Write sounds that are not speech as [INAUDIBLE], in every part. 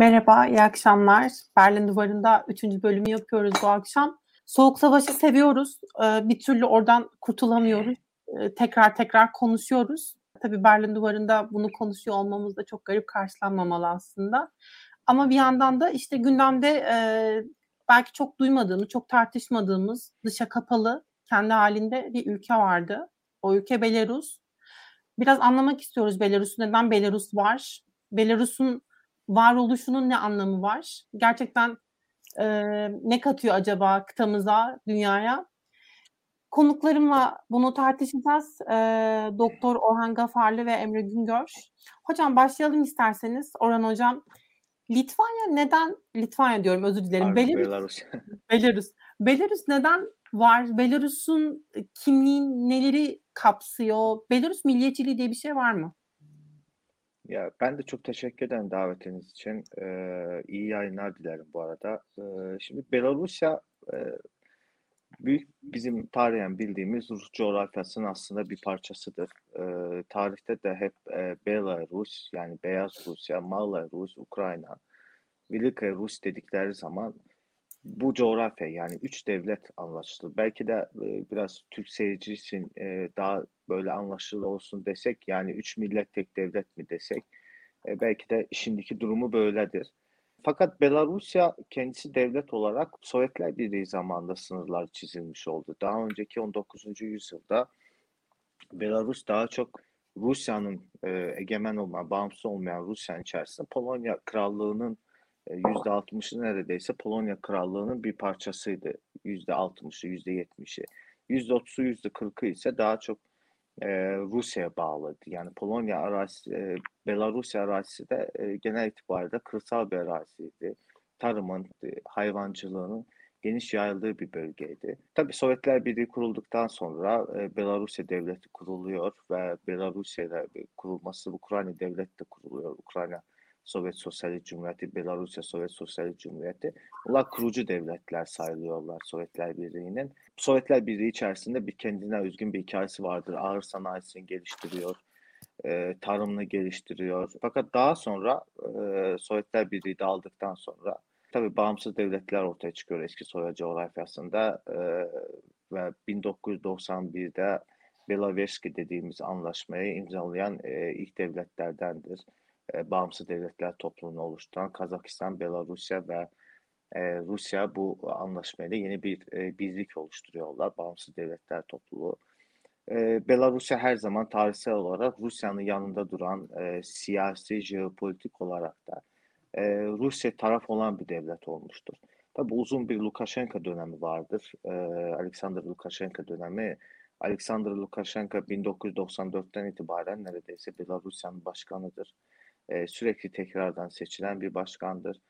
Merhaba, iyi akşamlar. Berlin Duvarı'nda üçüncü bölümü yapıyoruz bu akşam. Soğuk Savaş'ı seviyoruz. Ee, bir türlü oradan kurtulamıyoruz. Ee, tekrar tekrar konuşuyoruz. Tabii Berlin Duvarı'nda bunu konuşuyor olmamız da çok garip karşılanmamalı aslında. Ama bir yandan da işte gündemde e, belki çok duymadığımız, çok tartışmadığımız, dışa kapalı, kendi halinde bir ülke vardı. O ülke Belarus. Biraz anlamak istiyoruz Belarus'u. Neden Belarus var? Belarus'un varoluşunun ne anlamı var? Gerçekten e, ne katıyor acaba kıtamıza, dünyaya? Konuklarımla bunu tartışacağız. E, Doktor Orhan Gafarlı ve Emre Güngör. Hocam başlayalım isterseniz. Orhan Hocam, Litvanya neden, Litvanya diyorum özür dilerim. Belarus, Belarus. [LAUGHS] Belarus. Belarus neden var? Belarus'un kimliği neleri kapsıyor? Belarus milliyetçiliği diye bir şey var mı? Ya ben de çok teşekkür ederim davetiniz için. Ee, iyi yayınlar dilerim bu arada. Ee, şimdi Belarusya e, büyük bizim tarihen bildiğimiz Rus coğrafyasının aslında bir parçasıdır. Ee, tarihte de hep e, Belarus yani Beyaz Rusya, Mala Rus, Ukrayna, Velika Rus dedikleri zaman bu coğrafya yani üç devlet anlaşılır. Belki de e, biraz Türk seyirci için e, daha böyle anlaşılır olsun desek yani üç millet tek devlet mi desek e, belki de şimdiki durumu böyledir. Fakat Belarusya kendisi devlet olarak Sovyetler Birliği zamanında sınırlar çizilmiş oldu. Daha önceki 19. yüzyılda Belarus daha çok Rusya'nın e, egemen olmayan, bağımsız olmayan Rusya'nın içerisinde Polonya Krallığı'nın %60'ı neredeyse Polonya Krallığı'nın bir parçasıydı. %60'ı, %70'i. %30'u, %40'ı ise daha çok e, Rusya'ya bağlıydı. Yani Polonya arazisi, e, Belarusya arazisi de e, genel itibariyle kırsal bir araziydi. Tarımın, e, hayvancılığının geniş yayıldığı bir bölgeydi. Tabii Sovyetler Birliği kurulduktan sonra e, Belarusya devleti kuruluyor ve Belarusya'da kurulması Ukrayna devleti de kuruluyor. Ukrayna Sovyet Sosyalist Cumhuriyeti, Belarusya Sovyet Sosyalist Cumhuriyeti. Bunlar kurucu devletler sayılıyorlar Sovyetler Birliği'nin. Sovyetler Birliği içerisinde bir kendine özgün bir hikayesi vardır. Ağır sanayisini geliştiriyor, e, tarımını geliştiriyor. Fakat daha sonra e, Sovyetler Birliği dağıldıktan sonra tabii bağımsız devletler ortaya çıkıyor eski Sovyet coğrafyasında e, ve 1991'de Belaverski dediğimiz anlaşmayı imzalayan e, ilk devletlerdendir e, bağımsız devletler topluluğunu oluşturan Kazakistan, Belarusya ve e, Rusya bu anlaşmayla yeni bir e, birlik oluşturuyorlar. Bağımsız devletler topluluğu. E, Belarusya her zaman tarihsel olarak Rusya'nın yanında duran e, siyasi, jeopolitik olarak da Rusya taraf olan bir devlet olmuştur. Tabi uzun bir Lukashenko dönemi vardır. Alexander Lukashenko dönemi. Alexander Lukashenko 1994'ten itibaren neredeyse Belarusya'nın başkanıdır sürekli tekrardan seçilen bir başkandır.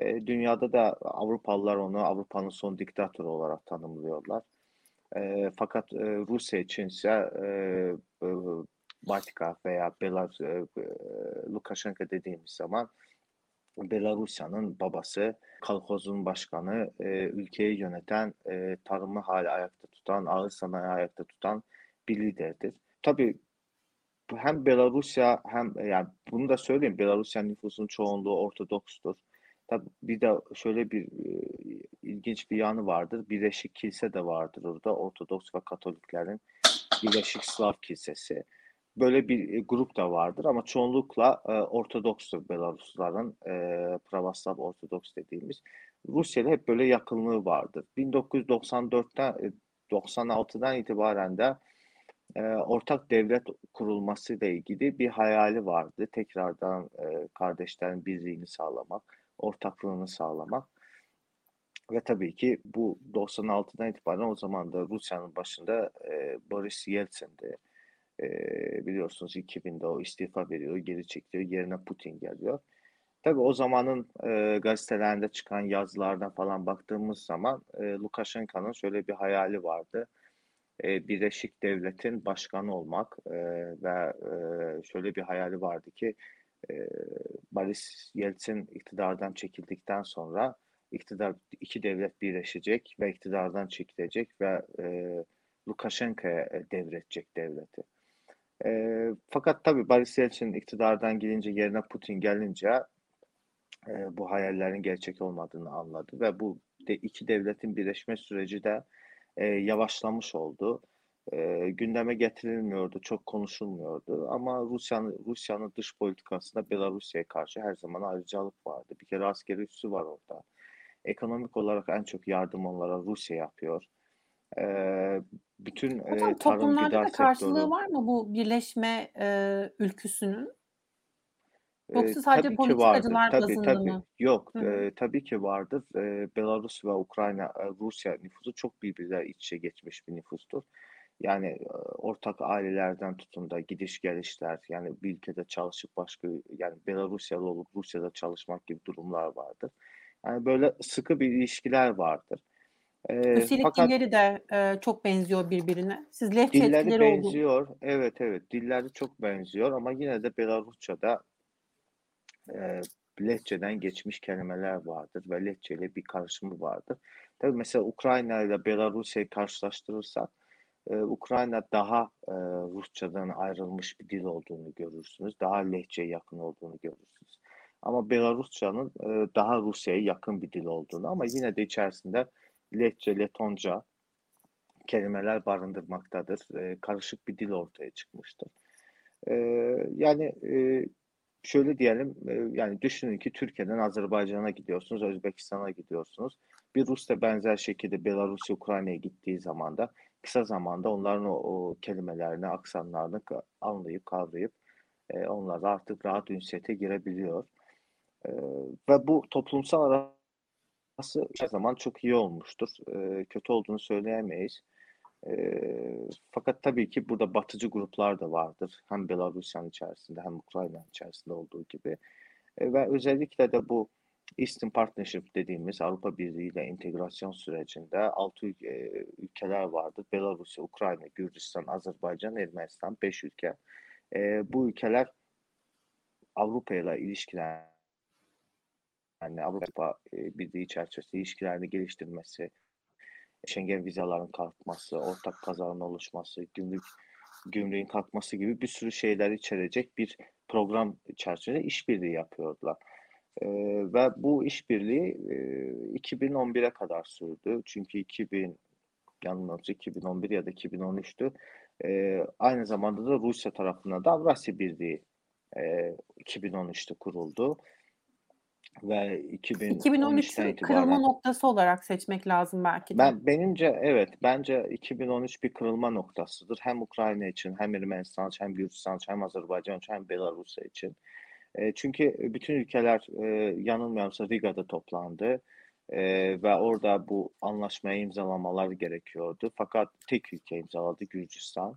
Dünyada da Avrupalılar onu Avrupa'nın son diktatörü olarak tanımlıyorlar. Fakat Rusya için ise e, veya Belarus, Lukashenko dediğimiz zaman Belarusya'nın babası, kalkozun başkanı, ülkeyi yöneten, tarımı hala ayakta tutan, ağır sanayi ayakta tutan bir liderdir. Tabii hem Belarusya hem yani bunu da söyleyeyim Belarusya nüfusun çoğunluğu Ortodokstur. Tabi bir de şöyle bir e, ilginç bir yanı vardır. Birleşik Kilise de vardır orada. Ortodoks ve Katoliklerin Birleşik Slav Kilisesi. Böyle bir e, grup da vardır ama çoğunlukla e, Ortodokstur Belarusların e, Pravoslav Ortodoks dediğimiz. Rusya'da hep böyle yakınlığı vardır. 1994'ten e, 96'dan itibaren de e, ortak devlet kurulması ile ilgili bir hayali vardı. Tekrardan e, kardeşlerin birliğini sağlamak, ortaklığını sağlamak. Ve tabii ki bu 96'dan itibaren o zaman da Rusya'nın başında e, Boris Yeltsin'di. E, biliyorsunuz 2000'de o istifa veriyor, geri çekiliyor, yerine Putin geliyor. Tabii o zamanın e, gazetelerinde çıkan yazılardan falan baktığımız zaman e, Lukashenko'nun şöyle bir hayali vardı e, Birleşik Devlet'in başkanı olmak e, ve e, şöyle bir hayali vardı ki e, Boris Yeltsin iktidardan çekildikten sonra iktidar iki devlet birleşecek ve iktidardan çekilecek ve Lukashenko'ya devredecek devleti. E, fakat tabii Boris Yeltsin iktidardan gelince yerine Putin gelince e, bu hayallerin gerçek olmadığını anladı ve bu de iki devletin birleşme süreci de e, yavaşlamış oldu. E, gündeme getirilmiyordu, çok konuşulmuyordu ama Rusya'nın Rusya'nın dış politikasında Belarusya'ya karşı her zaman ayrıcalık vardı. Bir kere askeri üssü var orada. Ekonomik olarak en çok yardım onlara Rusya yapıyor. E, bütün Hocam e, tarım toplumlarda gıda da karşılığı sektörü var mı bu birleşme e, ülküsünün? Yoksa sadece tabii ki vardır. politikacılar Tabii bazında tabii. mı? Yok, Hı hı. e, tabii ki vardır. E, Belarus ve Ukrayna, e, Rusya nüfusu çok birbirine iç içe geçmiş bir nüfustur. Yani e, ortak ailelerden tutun da gidiş gelişler yani bir ülkede çalışıp başka yani Belarusyalı olup Rusya'da çalışmak gibi durumlar vardır. Yani böyle sıkı bir ilişkiler vardır. E, Üstelik fakat dilleri de e, çok benziyor birbirine. Siz lehçe dilleri etkileri oldu. benziyor. Evet evet dilleri çok benziyor ama yine de Belarusça'da e, Lehçeden geçmiş kelimeler vardır ve Lehçe ile bir karışımı vardır. Tabii mesela Ukrayna ile Belarusya'yı karşılaştırırsak Ukrayna daha Rusçadan ayrılmış bir dil olduğunu görürsünüz. Daha Lehçe'ye yakın olduğunu görürsünüz. Ama Belarusça'nın daha Rusya'ya yakın bir dil olduğunu ama yine de içerisinde Lehçe, Letonca kelimeler barındırmaktadır. Karışık bir dil ortaya çıkmıştır. Yani şöyle diyelim e, yani düşünün ki Türkiye'den Azerbaycan'a gidiyorsunuz, Özbekistan'a gidiyorsunuz. Bir Rus da benzer şekilde Belarusya, Ukrayna'ya gittiği zaman da kısa zamanda onların o, o kelimelerini, aksanlarını anlayıp kavrayıp e, onlarla artık rahat ünsiyete girebiliyor. E, ve bu toplumsal arası her zaman çok iyi olmuştur. E, kötü olduğunu söyleyemeyiz. E, fakat tabii ki burada batıcı gruplar da vardır. Hem Belarusya'nın içerisinde hem Ukrayna'nın içerisinde olduğu gibi. E, ve özellikle de bu Eastern Partnership dediğimiz Avrupa Birliği ile entegrasyon sürecinde altı ülke, ülkeler vardır. Belarusya, Ukrayna, Gürcistan, Azerbaycan, Ermenistan, beş ülke. E, bu ülkeler Avrupa ile ilişkiler yani Avrupa Birliği çerçevesinde ilişkilerini geliştirmesi, Schengen vizaların kalkması, ortak pazarın oluşması, gümrük gümrüğün kalkması gibi bir sürü şeyler içerecek bir program çerçevesinde işbirliği yapıyorlar. Ee, ve bu işbirliği e, 2011'e kadar sürdü. Çünkü 2000 yanılmıyorsa 2011 ya da 2013'tü. Ee, aynı zamanda da Rusya tarafından da Avrasya Birliği e, 2013'te kuruldu ve 2013'ten 2013'ü kırılma noktası olarak seçmek lazım belki de. ben benimce evet bence 2013 bir kırılma noktasıdır. Hem Ukrayna için hem Ermenistan için hem Gürcistan için hem Azerbaycan için hem Belarusya için. E, çünkü bütün ülkeler e, yanılmıyorsa Riga'da toplandı e, ve orada bu anlaşmayı imzalamaları gerekiyordu. Fakat tek ülke imzaladı Gürcistan.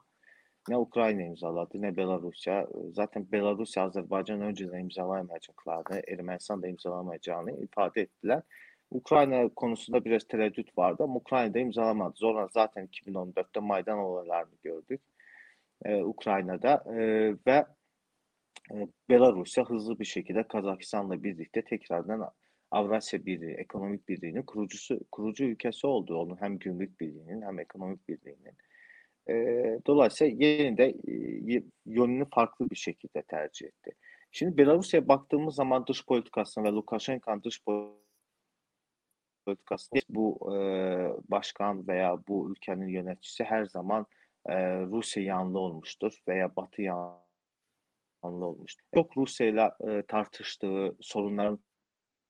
Ne Ukrayna imzaladı ne Belarusya. Zaten Belarusya Azerbaycan önceden imzalayamayacaklardı. Ermenistan da imzalamayacağını ifade ettiler. Ukrayna konusunda biraz tereddüt vardı ama Ukrayna'da imzalamadı. Sonra zaten 2014'te Maydan olaylarını gördük. Ee, Ukrayna'da ee, ve e, Belarusya hızlı bir şekilde Kazakistan'la birlikte tekrardan Avrasya Birliği, Ekonomik Birliği'nin kurucusu, kurucu ülkesi oldu. Onun hem gümrük birliğinin hem ekonomik birliğinin. E, dolayısıyla yeni de e, yönünü farklı bir şekilde tercih etti. Şimdi Belarusya'ya baktığımız zaman dış politikasına ve Lukashenko'nun dış politikasında bu e, başkan veya bu ülkenin yöneticisi her zaman e, Rusya yanlı olmuştur veya Batı yanlı olmuştur. Çok Rusya ile tartıştığı sorunların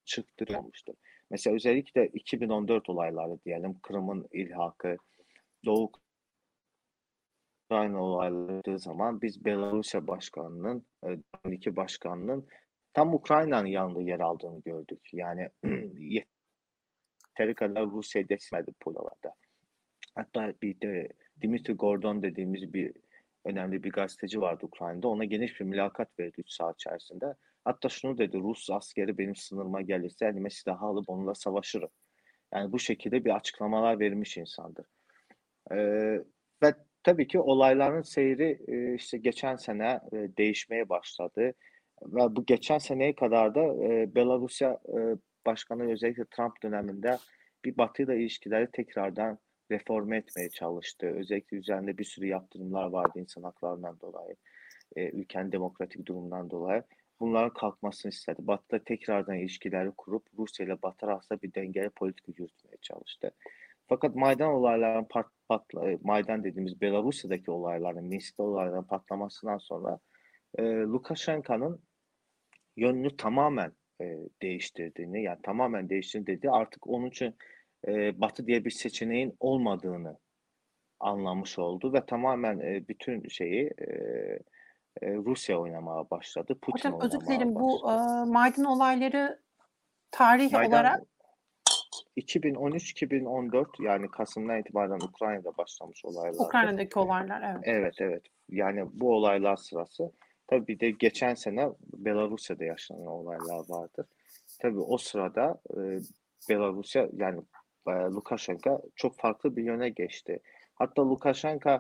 çıktığı olmuştur. Mesela özellikle 2014 olayları diyelim Kırım'ın ilhakı, Doğu Ukrayna olayları zaman biz Belarusya başkanının, iki başkanının tam Ukrayna'nın yanında yer aldığını gördük. Yani [CLEARS THROAT] yeteri kadar Rusya desmedi buralarda. Hatta bir de Dimitri Gordon dediğimiz bir önemli bir gazeteci vardı Ukrayna'da. Ona geniş bir mülakat verdi 3 saat içerisinde. Hatta şunu dedi, Rus askeri benim sınırıma gelirse elime silah alıp onunla savaşırım. Yani bu şekilde bir açıklamalar vermiş insandır. Ee, ve tabii ki olayların seyri işte geçen sene değişmeye başladı. Ve bu geçen seneye kadar da Belarusya Başkanı özellikle Trump döneminde bir Batı ile ilişkileri tekrardan reforme etmeye çalıştı. Özellikle üzerinde bir sürü yaptırımlar vardı insan haklarından dolayı, ülkenin demokratik durumundan dolayı. bunların kalkmasını istedi. Batı tekrardan ilişkileri kurup Rusya ile Batı arasında bir dengeli politika yürütmeye çalıştı. Fakat Maydan olaylarının pat, patla, e, Maydan dediğimiz Belarusya'daki olayların, Minsk'te olayların patlamasından sonra e, Lukashenko'nun yönünü tamamen e, değiştirdiğini, yani tamamen değiştirdiğini dedi. Artık onun için e, Batı diye bir seçeneğin olmadığını anlamış oldu ve tamamen e, bütün şeyi e, e, Rusya oynamaya başladı. Putin Hocam özür dilerim bu e, Maydan olayları tarih Maydan olarak 2013-2014 yani Kasım'dan itibaren Ukrayna'da başlamış olaylardı. Ukrayna'daki olaylar evet. Evet evet. Yani bu olaylar sırası. Tabii bir de geçen sene Belarusya'da yaşanan olaylar vardır. Tabii o sırada e, Belarusya yani e, Lukashenko çok farklı bir yöne geçti. Hatta Lukashenko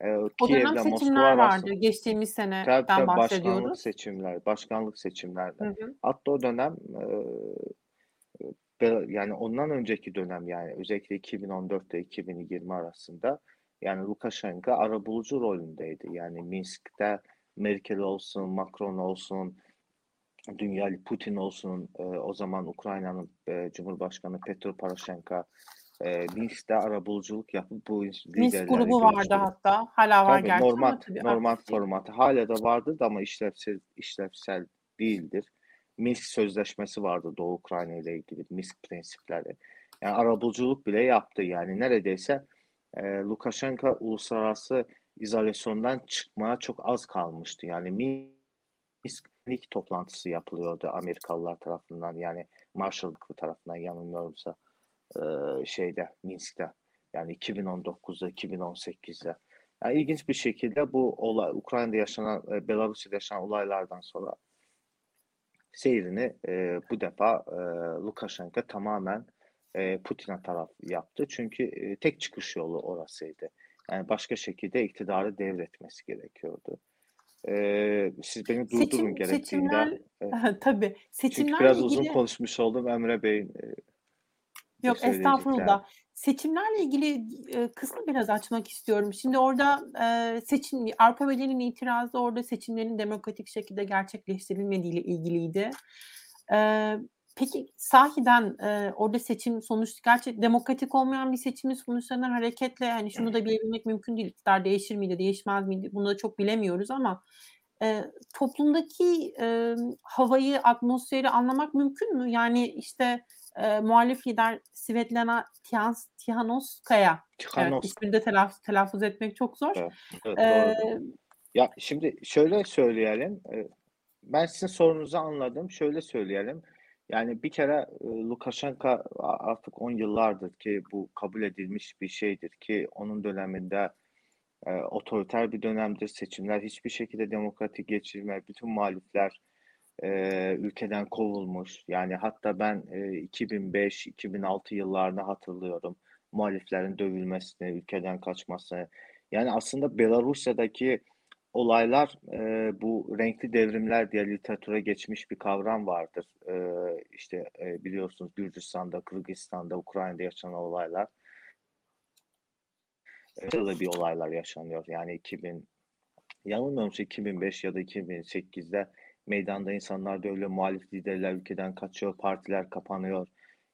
e, O dönem Moskova seçimler arasında vardı. Geçtiğimiz seneden tabii, tabii, başkanlık bahsediyoruz. seçimler, başkanlık seçimlerde. Hı hı. Hatta o dönem e, Be- yani ondan önceki dönem yani özellikle 2014 ile 2020 arasında yani Lukashenko arabulucu rolündeydi. Yani Minsk'te Merkel olsun, Macron olsun, dünya Putin olsun, e, o zaman Ukrayna'nın e, Cumhurbaşkanı Petro Poroshenko e, Minsk'te arabuluculuk yapıp bu Minsk grubu vardı hatta. Hala var Tabii gerçi normal ama tabii normal formatı hala da vardır da ama işlevsel işlevsel değildir. Minsk Sözleşmesi vardı Doğu Ukrayna ile ilgili Minsk prensipleri. Yani arabuluculuk bile yaptı yani neredeyse e, Lukashenko uluslararası izolasyondan çıkmaya çok az kalmıştı. Yani Minsk ilk toplantısı yapılıyordu Amerikalılar tarafından yani Marshall tarafından yanılmıyorumsa e, şeyde Minsk'te yani 2019'da 2018'de. Yani ilginç bir şekilde bu olay Ukrayna'da yaşanan e, Belarusya'da yaşanan olaylardan sonra seyrini e, bu defa e, Lukashenko tamamen e, Putin'e taraf yaptı. Çünkü e, tek çıkış yolu orasıydı. Yani başka şekilde iktidarı devretmesi gerekiyordu. E, siz beni durdurun Seçim, gerektiğinde. seçimler Evet. tabii Çünkü seçimlerle biraz uzun ilgili konuşmuş oldum Emre Bey'in e, Yok estağfurullah. Seçimlerle ilgili e, kısmı biraz açmak istiyorum. Şimdi orada e, seçim Avrupa Birliği'nin itirazı orada seçimlerin demokratik şekilde gerçekleştirilmediği ile ilgiliydi. E, peki sahiden e, orada seçim sonuç gerçek demokratik olmayan bir seçimin sonuçlarından hareketle hani şunu da bilebilmek mümkün değil. İktidar değişir miydi, değişmez miydi? Bunu da çok bilemiyoruz ama e, toplumdaki e, havayı, atmosferi anlamak mümkün mü? Yani işte e, muhalif lider Svetlana Tihan- Tihanovskaya, evet Tikhanovskaya. ismini de telaffuz, telaffuz etmek çok zor. Evet, evet E, doğrudur. Ya şimdi şöyle söyleyelim. e, Ben sizin sorunuzu anladım. Şöyle söyleyelim. Yani bir kere e, Lukashenko artık 10 yıllardır ki bu kabul edilmiş bir şeydir ki onun döneminde e, otoriter bir dönemdir. Seçimler hiçbir şekilde demokratik geçirme. Bütün muhalifler e, ülkeden kovulmuş. Yani hatta ben e, 2005-2006 yıllarını hatırlıyorum. Muhaliflerin dövülmesini, ülkeden kaçmasını. Yani aslında Belarusya'daki olaylar e, bu renkli devrimler diye literatüre geçmiş bir kavram vardır. E, işte e, biliyorsunuz Gürcistan'da, Kırgızistan'da, Ukrayna'da yaşanan olaylar. E, bir olaylar yaşanıyor. Yani 2000 yanılmıyorsam 2005 ya da 2008'de meydanda insanlar dövülüyor, muhalif liderler ülkeden kaçıyor, partiler kapanıyor.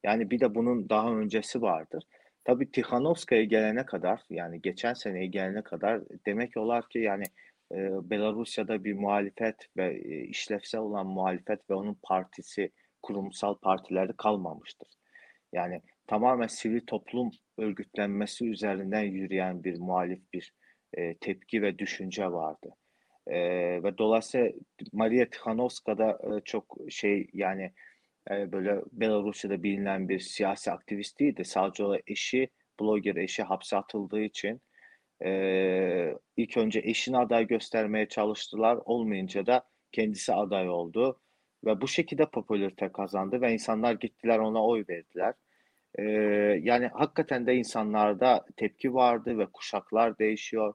Yani bir de bunun daha öncesi vardır. Tabii Tikhanovskaya gelene kadar yani geçen seneye gelene kadar demek olar ki yani e, Belarusya'da bir muhalefet ve e, işlevsel olan muhalefet ve onun partisi kurumsal partileri kalmamıştır. Yani tamamen sivil toplum örgütlenmesi üzerinden yürüyen bir muhalif bir e, tepki ve düşünce vardı. E, ve dolayısıyla Maria Tikhanovskaya da e, çok şey yani e, böyle Belarusya'da bilinen bir siyasi aktivist değildi. Sadece o eşi, blogger eşi hapse atıldığı için e, ilk önce eşini aday göstermeye çalıştılar. Olmayınca da kendisi aday oldu. Ve bu şekilde popülarite kazandı ve insanlar gittiler ona oy verdiler. E, yani hakikaten de insanlarda tepki vardı ve kuşaklar değişiyor.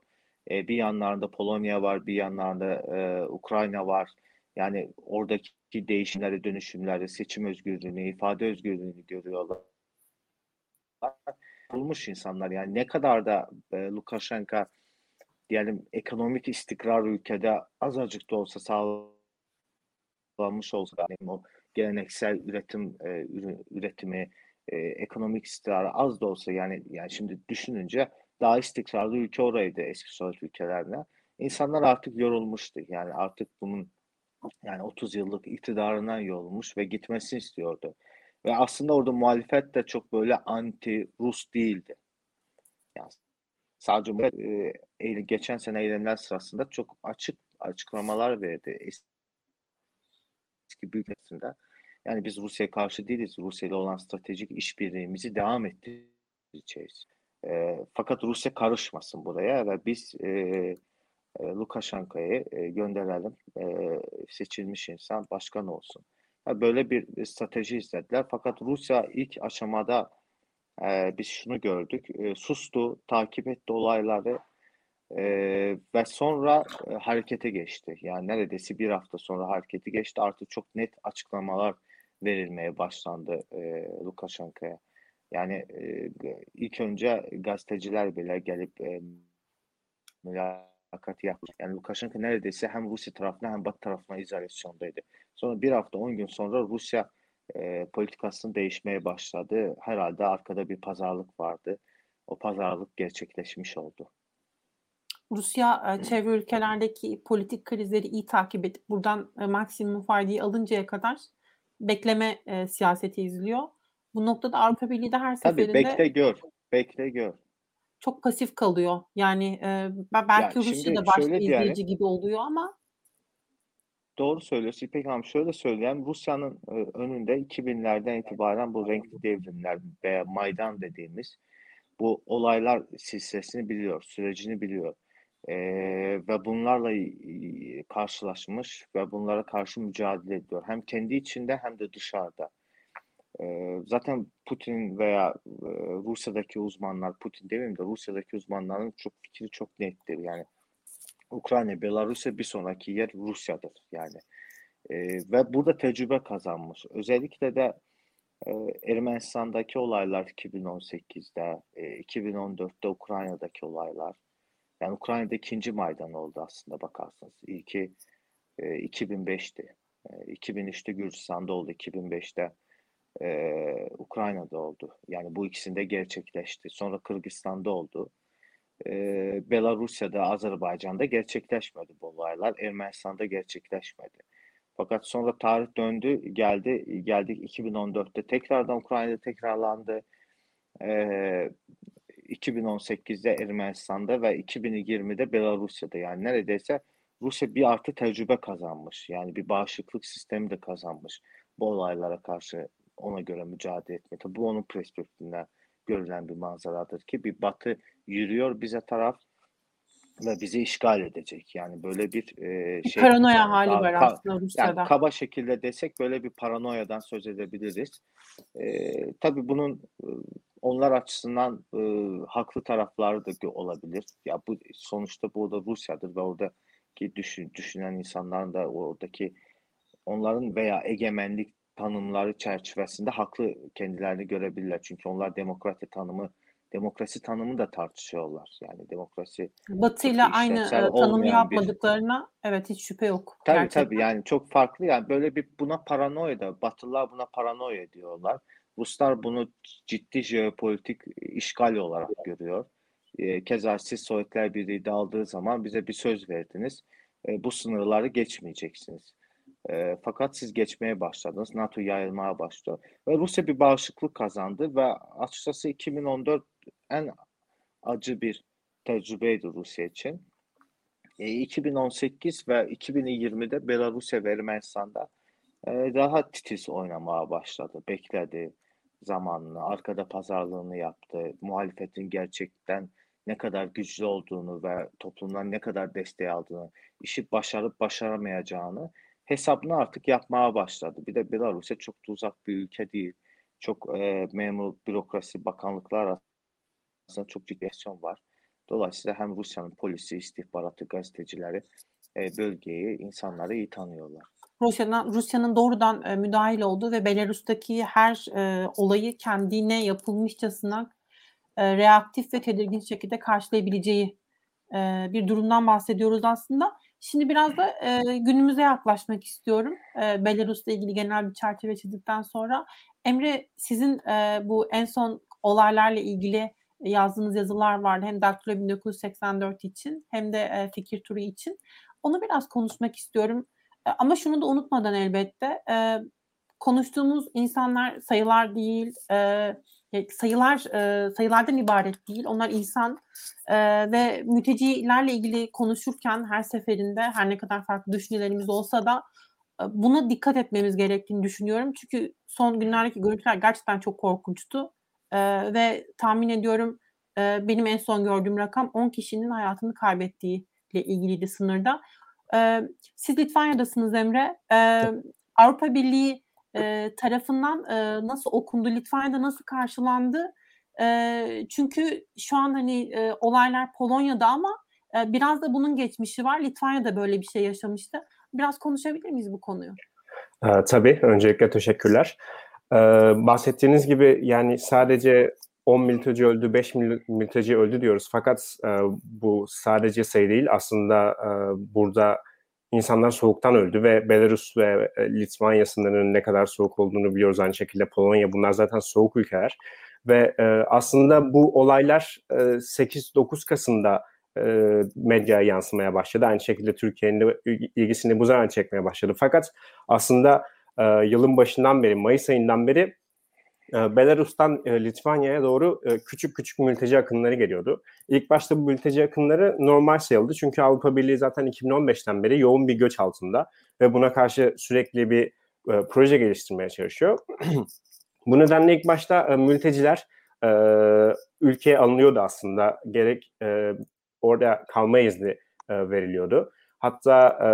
E, bir yanlarında Polonya var, bir yanlarında e, Ukrayna var. Yani oradaki değişimleri, dönüşümleri, seçim özgürlüğünü, ifade özgürlüğünü görüyorlar. Bulmuş insanlar yani ne kadar da e, Lukashenko diyelim ekonomik istikrar ülkede azıcık da olsa sağ sağlanmış olsa yani o geleneksel üretim e, üretimi e, ekonomik istikrarı az da olsa yani yani şimdi düşününce daha istikrarlı ülke oraydı eski Sovyet ülkelerine. İnsanlar artık yorulmuştu. Yani artık bunun yani 30 yıllık iktidarından yorulmuş ve gitmesini istiyordu. Ve aslında orada muhalefet de çok böyle anti Rus değildi. Yani sadece e, geçen sene eylemler sırasında çok açık açıklamalar verdi eski büyük büyüklerinde. Yani biz Rusya'ya karşı değiliz. Rusya ile olan stratejik işbirliğimizi devam ettireceğiz. E, fakat Rusya karışmasın buraya ve biz e, Lukashenko'yu gönderelim. E, seçilmiş insan başkan olsun. Yani böyle bir strateji izlediler. Fakat Rusya ilk aşamada e, biz şunu gördük. E, sustu, takip etti olayları e, ve sonra e, harekete geçti. Yani neredeyse bir hafta sonra harekete geçti. Artık çok net açıklamalar verilmeye başlandı e, Lukashenko'ya. Yani e, ilk önce gazeteciler bile gelip e, mülakatı yapmış. Yani Lukashenko neredeyse hem Rusya tarafına hem Batı tarafına izolasyondaydı. Sonra bir hafta on gün sonra Rusya e, politikasını değişmeye başladı. Herhalde arkada bir pazarlık vardı. O pazarlık gerçekleşmiş oldu. Rusya çevre ülkelerdeki politik krizleri iyi takip edip buradan maksimum faydayı alıncaya kadar bekleme e, siyaseti izliyor. Bu noktada Avrupa Birliği de her Tabii, seferinde bekle gör. Bekle gör. Çok pasif kalıyor. Yani e, belki ya Rusya da başta izleyici yani, gibi oluyor ama Doğru söylüyorsun İpek Hanım. Şöyle söyleyeyim. Rusya'nın önünde 2000'lerden itibaren bu renkli devrimler veya Maydan dediğimiz bu olaylar silsilesini biliyor, sürecini biliyor. E, ve bunlarla karşılaşmış ve bunlara karşı mücadele ediyor. Hem kendi içinde hem de dışarıda. Zaten Putin veya Rusya'daki uzmanlar, Putin demeyeyim de Rusya'daki uzmanların çok fikri çok nettir. Yani Ukrayna, Belarus'a bir sonraki yer Rusya'dır yani. E, ve burada tecrübe kazanmış. Özellikle de e, Ermenistan'daki olaylar 2018'de, e, 2014'te Ukrayna'daki olaylar. Yani Ukrayna'da ikinci Maydan oldu aslında bakarsanız. İlki e, 2005'ti. E, 2003'te Gürcistan'da oldu, 2005'te e, Ukrayna'da oldu. Yani bu ikisinde gerçekleşti. Sonra Kırgızistan'da oldu e, Belarusya'da, Azerbaycan'da gerçekleşmedi bu olaylar. Ermenistan'da gerçekleşmedi. Fakat sonra tarih döndü, geldi, geldik 2014'te tekrardan Ukrayna'da tekrarlandı. E, 2018'de Ermenistan'da ve 2020'de Belarusya'da yani neredeyse Rusya bir artı tecrübe kazanmış. Yani bir bağışıklık sistemi de kazanmış bu olaylara karşı ona göre mücadele etmek. Bu onun perspektifinden görülen bir manzaradır ki bir batı yürüyor bize taraf ve bizi işgal edecek. Yani böyle bir e, şey. Paranoya yani, hali var aslında Rusya'da. Yani kaba şekilde desek böyle bir paranoyadan söz edebiliriz. E, tabii bunun e, onlar açısından e, haklı tarafları da olabilir. Ya bu sonuçta bu da Rusya'dır ve oradaki düşün, düşünen insanların da oradaki onların veya egemenlik tanımları çerçevesinde haklı kendilerini görebilirler. Çünkü onlar demokrasi tanımı demokrasi tanımı da tartışıyorlar. Yani demokrasi Batı ile aynı tanımı yapmadıklarına bir... evet hiç şüphe yok. Tabii gerçekten. tabii yani çok farklı yani böyle bir buna paranoya da Batılılar buna paranoya diyorlar. Ruslar bunu ciddi jeopolitik işgal olarak görüyor. Keza siz Sovyetler Birliği aldığı zaman bize bir söz verdiniz. Bu sınırları geçmeyeceksiniz. E, fakat siz geçmeye başladınız. NATO yayılmaya başladı. Ve Rusya bir bağışıklık kazandı ve açıkçası 2014 en acı bir tecrübeydi Rusya için. E, 2018 ve 2020'de Belarusya ve Ermenistan'da e, daha titiz oynamaya başladı. Bekledi zamanını, arkada pazarlığını yaptı. Muhalefetin gerçekten ne kadar güçlü olduğunu ve toplumdan ne kadar desteği aldığını, işi başarıp başaramayacağını hesabını artık yapmaya başladı. Bir de Belarusya çok da uzak bir ülke değil. Çok e, memur, bürokrasi, bakanlıklar arasında çok ciddi aksiyon var. Dolayısıyla hem Rusya'nın polisi, istihbaratı, gazetecileri e, bölgeyi, insanları iyi tanıyorlar. Rusya'nın Rusya'nın doğrudan e, müdahil olduğu ve Belarus'taki her e, olayı kendine yapılmışçasına e, reaktif ve tedirgin şekilde karşılayabileceği e, bir durumdan bahsediyoruz aslında. Şimdi biraz da e, günümüze yaklaşmak istiyorum. E, Belarus'la ilgili genel bir çerçeve çizdikten sonra. Emre sizin e, bu en son olaylarla ilgili yazdığınız yazılar vardı. Hem Daktilo 1984 için hem de e, Fikir Turu için. Onu biraz konuşmak istiyorum. E, ama şunu da unutmadan elbette e, konuştuğumuz insanlar sayılar değil, e, sayılar e, sayılardan ibaret değil. Onlar insan e, ve mültecilerle ilgili konuşurken her seferinde her ne kadar farklı düşüncelerimiz olsa da e, buna dikkat etmemiz gerektiğini düşünüyorum. Çünkü son günlerdeki görüntüler gerçekten çok korkunçtu e, ve tahmin ediyorum e, benim en son gördüğüm rakam 10 kişinin hayatını kaybettiği ile ilgiliydi sınırda. E, siz Litvanya'dasınız Emre. E, Avrupa Birliği e, tarafından e, nasıl okundu, Litvanya'da nasıl karşılandı? E, çünkü şu an hani e, olaylar Polonya'da ama e, biraz da bunun geçmişi var. Litvanya'da böyle bir şey yaşamıştı. Biraz konuşabilir miyiz bu konuyu? E, tabii. Öncelikle teşekkürler. E, bahsettiğiniz gibi yani sadece 10 mülteci öldü, 5 mülteci öldü diyoruz. Fakat e, bu sadece sayı değil. Aslında e, burada insanlar soğuktan öldü ve Belarus ve e, Litvanya sınırının ne kadar soğuk olduğunu biliyoruz. Aynı şekilde Polonya bunlar zaten soğuk ülkeler. Ve e, aslında bu olaylar e, 8-9 Kasım'da e, medyaya yansımaya başladı. Aynı şekilde Türkiye'nin de ilgisini bu zaman çekmeye başladı. Fakat aslında e, yılın başından beri, Mayıs ayından beri Belarus'tan e, Litvanya'ya doğru e, küçük küçük mülteci akınları geliyordu. İlk başta bu mülteci akınları normal sayıldı çünkü Avrupa Birliği zaten 2015'ten beri yoğun bir göç altında ve buna karşı sürekli bir e, proje geliştirmeye çalışıyor. [CLEARS THROAT] bu nedenle ilk başta mülteciler ülkeye alınıyordu aslında. Gerek orada kalma izni veriliyordu. Hatta e,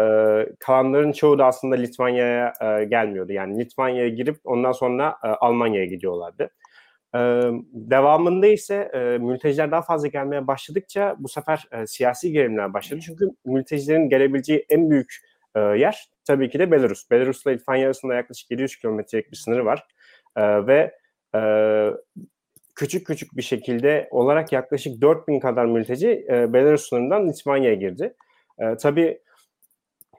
kalanların çoğu da aslında Litvanya'ya e, gelmiyordu. Yani Litvanya'ya girip ondan sonra e, Almanya'ya gidiyorlardı. E, devamında ise e, mülteciler daha fazla gelmeye başladıkça bu sefer e, siyasi gerilimler başladı. Çünkü mültecilerin gelebileceği en büyük e, yer tabii ki de Belarus. Belarus ile Litvanya arasında yaklaşık 700 kilometrelik bir sınırı var. E, ve e, küçük küçük bir şekilde olarak yaklaşık 4000 kadar mülteci e, Belarus sınırından Litvanya'ya girdi. E, tabii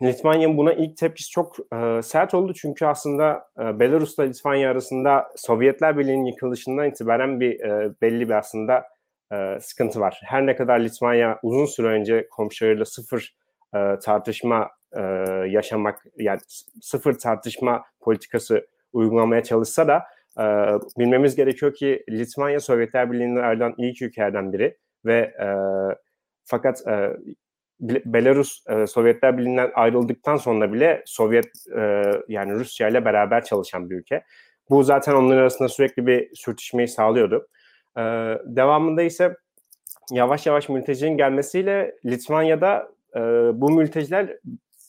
Litvanya'nın buna ilk tepkisi çok e, sert oldu çünkü aslında e, Belarus'la Litvanya arasında Sovyetler Birliği'nin yıkılışından itibaren bir e, belli bir aslında e, sıkıntı var. Her ne kadar Litvanya uzun süre önce komşularıyla sıfır e, tartışma e, yaşamak yani sıfır tartışma politikası uygulamaya çalışsa da e, bilmemiz gerekiyor ki Litvanya Sovyetler Birliği'nden ayrılan ilk ülkelerden biri ve e, fakat e, Belarus e, Sovyetler Birliği'nden ayrıldıktan sonra bile Sovyet e, yani Rusya ile beraber çalışan bir ülke. Bu zaten onların arasında sürekli bir sürtüşmeyi sağlıyordu. E, devamında ise yavaş yavaş mültecinin gelmesiyle Litvanya'da e, bu mülteciler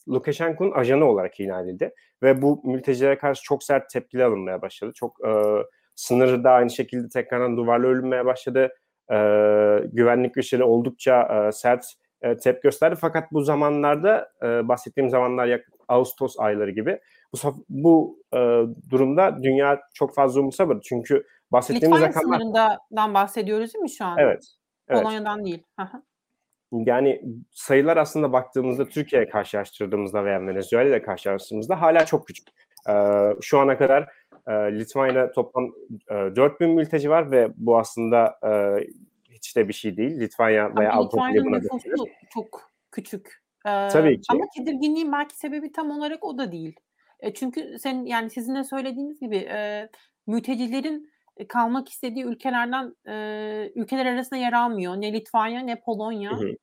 Lukashenko'nun ajanı olarak ilan edildi. Ve bu mültecilere karşı çok sert tepkiler alınmaya başladı. Çok e, sınırda aynı şekilde tekrardan duvarla örülmeye başladı. E, güvenlik güçleri oldukça e, sert e, tepki gösterdi. Fakat bu zamanlarda e, bahsettiğim zamanlar yak Ağustos ayları gibi bu bu e, durumda dünya çok fazla umursamadı. Çünkü bahsettiğimiz Litvanya rakamlar... sınırından bahsediyoruz değil mi şu an? Evet. evet. Polonya'dan değil. yani sayılar aslında baktığımızda Türkiye'ye karşılaştırdığımızda veya Venezuela ile karşılaştırdığımızda hala çok küçük. Ee, şu ana kadar e, Litvanya'da toplam e, 4000 mülteci var ve bu aslında e, de bir şey değil. Litvanya veya Avrupa Birliği buna nüfusu çok küçük. Ee, Tabii ki. Ama tedirginliğin belki sebebi tam olarak o da değil. E, çünkü sen yani sizin de söylediğiniz gibi e, mültecilerin kalmak istediği ülkelerden e, ülkeler arasında yer almıyor. Ne Litvanya ne Polonya. Hı hı.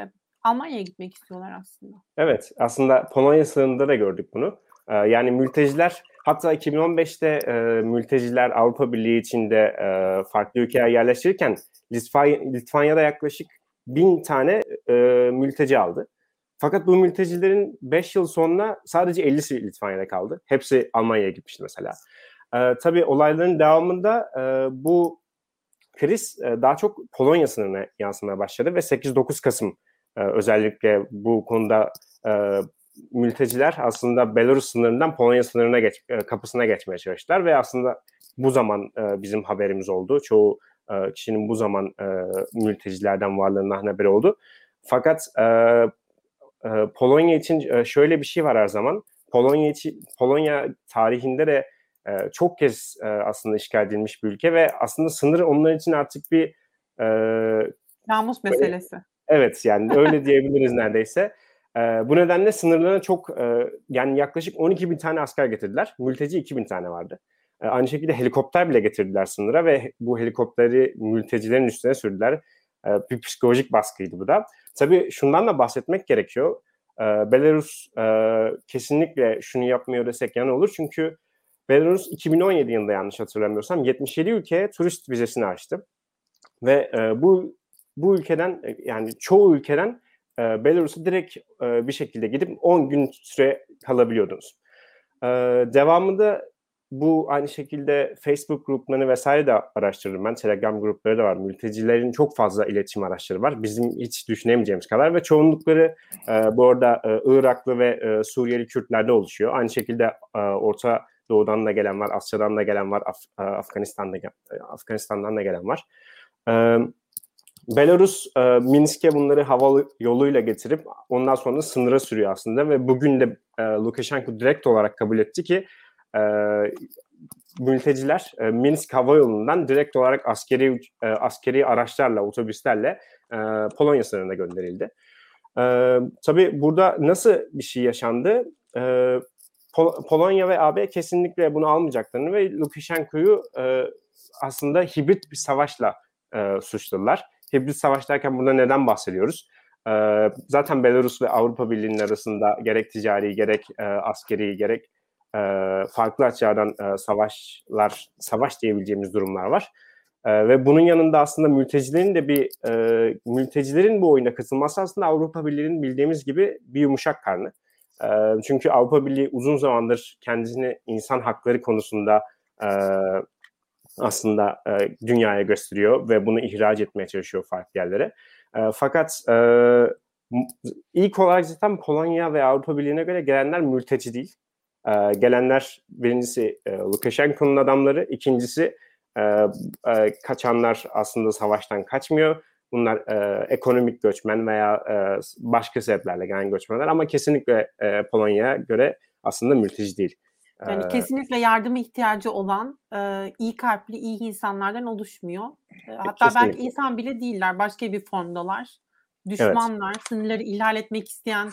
E, Almanya'ya gitmek istiyorlar aslında. Evet aslında Polonya sınırında da gördük bunu. E, yani mülteciler hatta 2015'te e, mülteciler Avrupa Birliği içinde e, farklı ülkeye yerleştirirken Litvanya, Litvanya'da yaklaşık bin tane e, mülteci aldı. Fakat bu mültecilerin 5 yıl sonra sadece 50'si Litvanya'da kaldı. Hepsi Almanya'ya gitmişti mesela. E, tabii olayların devamında e, bu kriz e, daha çok Polonya sınırına yansımaya başladı ve 8-9 Kasım e, özellikle bu konuda e, mülteciler aslında Belarus sınırından Polonya sınırına geç, e, kapısına geçmeye çalıştılar ve aslında bu zaman e, bizim haberimiz oldu. Çoğu e, kişinin bu zaman e, mültecilerden varlığından haberi oldu. Fakat e, e, Polonya için şöyle bir şey var her zaman. Polonya için Polonya tarihinde de e, çok kez e, aslında işgal edilmiş bir ülke ve aslında sınır onlar için artık bir e, namus meselesi. Evet yani öyle diyebiliriz neredeyse. E, bu nedenle sınırlarına çok e, yani yaklaşık 12 bin tane asker getirdiler. Mülteci 2 bin tane vardı. E, aynı şekilde helikopter bile getirdiler sınıra ve bu helikopteri mültecilerin üstüne sürdüler. E, bir psikolojik baskıydı bu da. Tabii şundan da bahsetmek gerekiyor. E, Belarus e, kesinlikle şunu yapmıyor desek yan olur. Çünkü Belarus 2017 yılında yanlış hatırlamıyorsam 77 ülkeye turist vizesini açtı. Ve e, bu bu ülkeden yani çoğu ülkeden e, Belarus'a direkt e, bir şekilde gidip 10 gün süre kalabiliyordunuz. E, devamında bu aynı şekilde Facebook gruplarını vesaire de araştırırım ben. Telegram grupları da var. Mültecilerin çok fazla iletişim araçları var. Bizim hiç düşünemeyeceğimiz kadar ve çoğunlukları e, bu arada e, Iraklı ve e, Suriyeli Kürtlerde oluşuyor. Aynı şekilde e, Orta Doğu'dan da gelen var, Asya'dan da gelen var, Af, e, Afganistan'da e, Afganistan'dan da gelen var. E, Belarus e, Minsk'e bunları hava yoluyla getirip ondan sonra sınıra sürüyor aslında ve bugün de e, Lukashenko direkt olarak kabul etti ki e, mülteciler e, Minsk hava yolundan direkt olarak askeri e, askeri araçlarla, otobüslerle e, Polonya sınırına gönderildi. E, tabii burada nasıl bir şey yaşandı? E, Pol- Polonya ve AB kesinlikle bunu almayacaklarını ve Lukashenko'yu e, aslında hibrit bir savaşla e, suçladılar. Hibrit savaş derken burada neden bahsediyoruz? E, zaten Belarus ve Avrupa Birliği'nin arasında gerek ticari, gerek e, askeri, gerek e, farklı açılardan e, savaşlar, savaş diyebileceğimiz durumlar var. E, ve bunun yanında aslında mültecilerin de bir e, mültecilerin bu oyuna katılması aslında Avrupa Birliği'nin bildiğimiz gibi bir yumuşak karnı. E, çünkü Avrupa Birliği uzun zamandır kendisini insan hakları konusunda e, aslında e, dünyaya gösteriyor ve bunu ihraç etmeye çalışıyor farklı yerlere. E, fakat e, ilk olarak zaten Polonya ve Avrupa Birliği'ne göre gelenler mülteci değil. E, gelenler birincisi e, Lukashenko'nun adamları, ikincisi e, e, kaçanlar aslında savaştan kaçmıyor. Bunlar e, ekonomik göçmen veya e, başka sebeplerle gelen göçmenler ama kesinlikle e, Polonya'ya göre aslında mülteci değil. Yani kesinlikle yardıma ihtiyacı olan e, iyi kalpli, iyi insanlardan oluşmuyor. E, hatta kesinlikle. belki insan bile değiller, başka bir formdalar. Düşmanlar, evet. sınırları ihlal etmek isteyen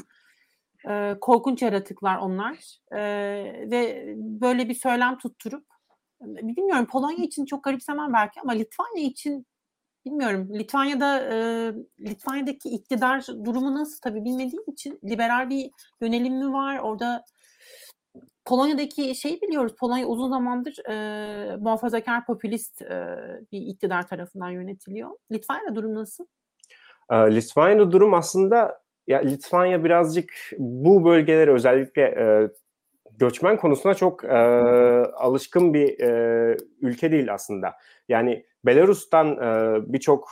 e, korkunç yaratıklar onlar. E, ve böyle bir söylem tutturup, bilmiyorum Polonya için çok garipsemem belki ama Litvanya için bilmiyorum. Litvanya'da e, Litvanya'daki iktidar durumu nasıl tabii bilmediğim için liberal bir yönelim mi var? Orada Polonya'daki şeyi biliyoruz. Polonya uzun zamandır e, muhafazakar popülist e, bir iktidar tarafından yönetiliyor. Litvanya'da durum nasıl? E, Litvanya'da durum aslında ya Litvanya birazcık bu bölgelere özellikle e, göçmen konusuna çok e, alışkın bir e, ülke değil aslında. Yani Belarus'tan e, birçok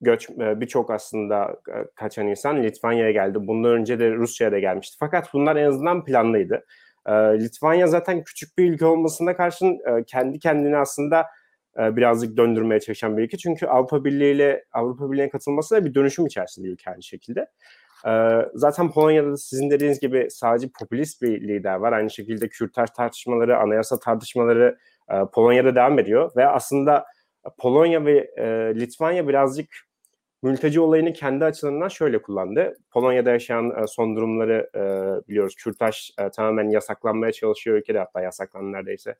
göç birçok aslında kaçan insan Litvanya'ya geldi. Bundan önce de Rusya'ya da gelmişti. Fakat bunlar en azından planlıydı. E, Litvanya zaten küçük bir ülke olmasına karşın e, kendi kendine aslında e, birazcık döndürmeye çalışan bir ülke. Çünkü Avrupa Birliği ile Avrupa Birliği'ne katılması da bir dönüşüm içerisinde ülke aynı şekilde. E, zaten Polonya'da da sizin dediğiniz gibi sadece popülist bir lider var. Aynı şekilde Kürtaj tartışmaları, anayasa tartışmaları e, Polonya'da devam ediyor. Ve aslında Polonya ve e, Litvanya birazcık mülteci olayını kendi açılarından şöyle kullandı. Polonya'da yaşayan e, son durumları e, biliyoruz. Kürtaj e, tamamen yasaklanmaya çalışıyor ülkede hatta yasaklandı neredeyse.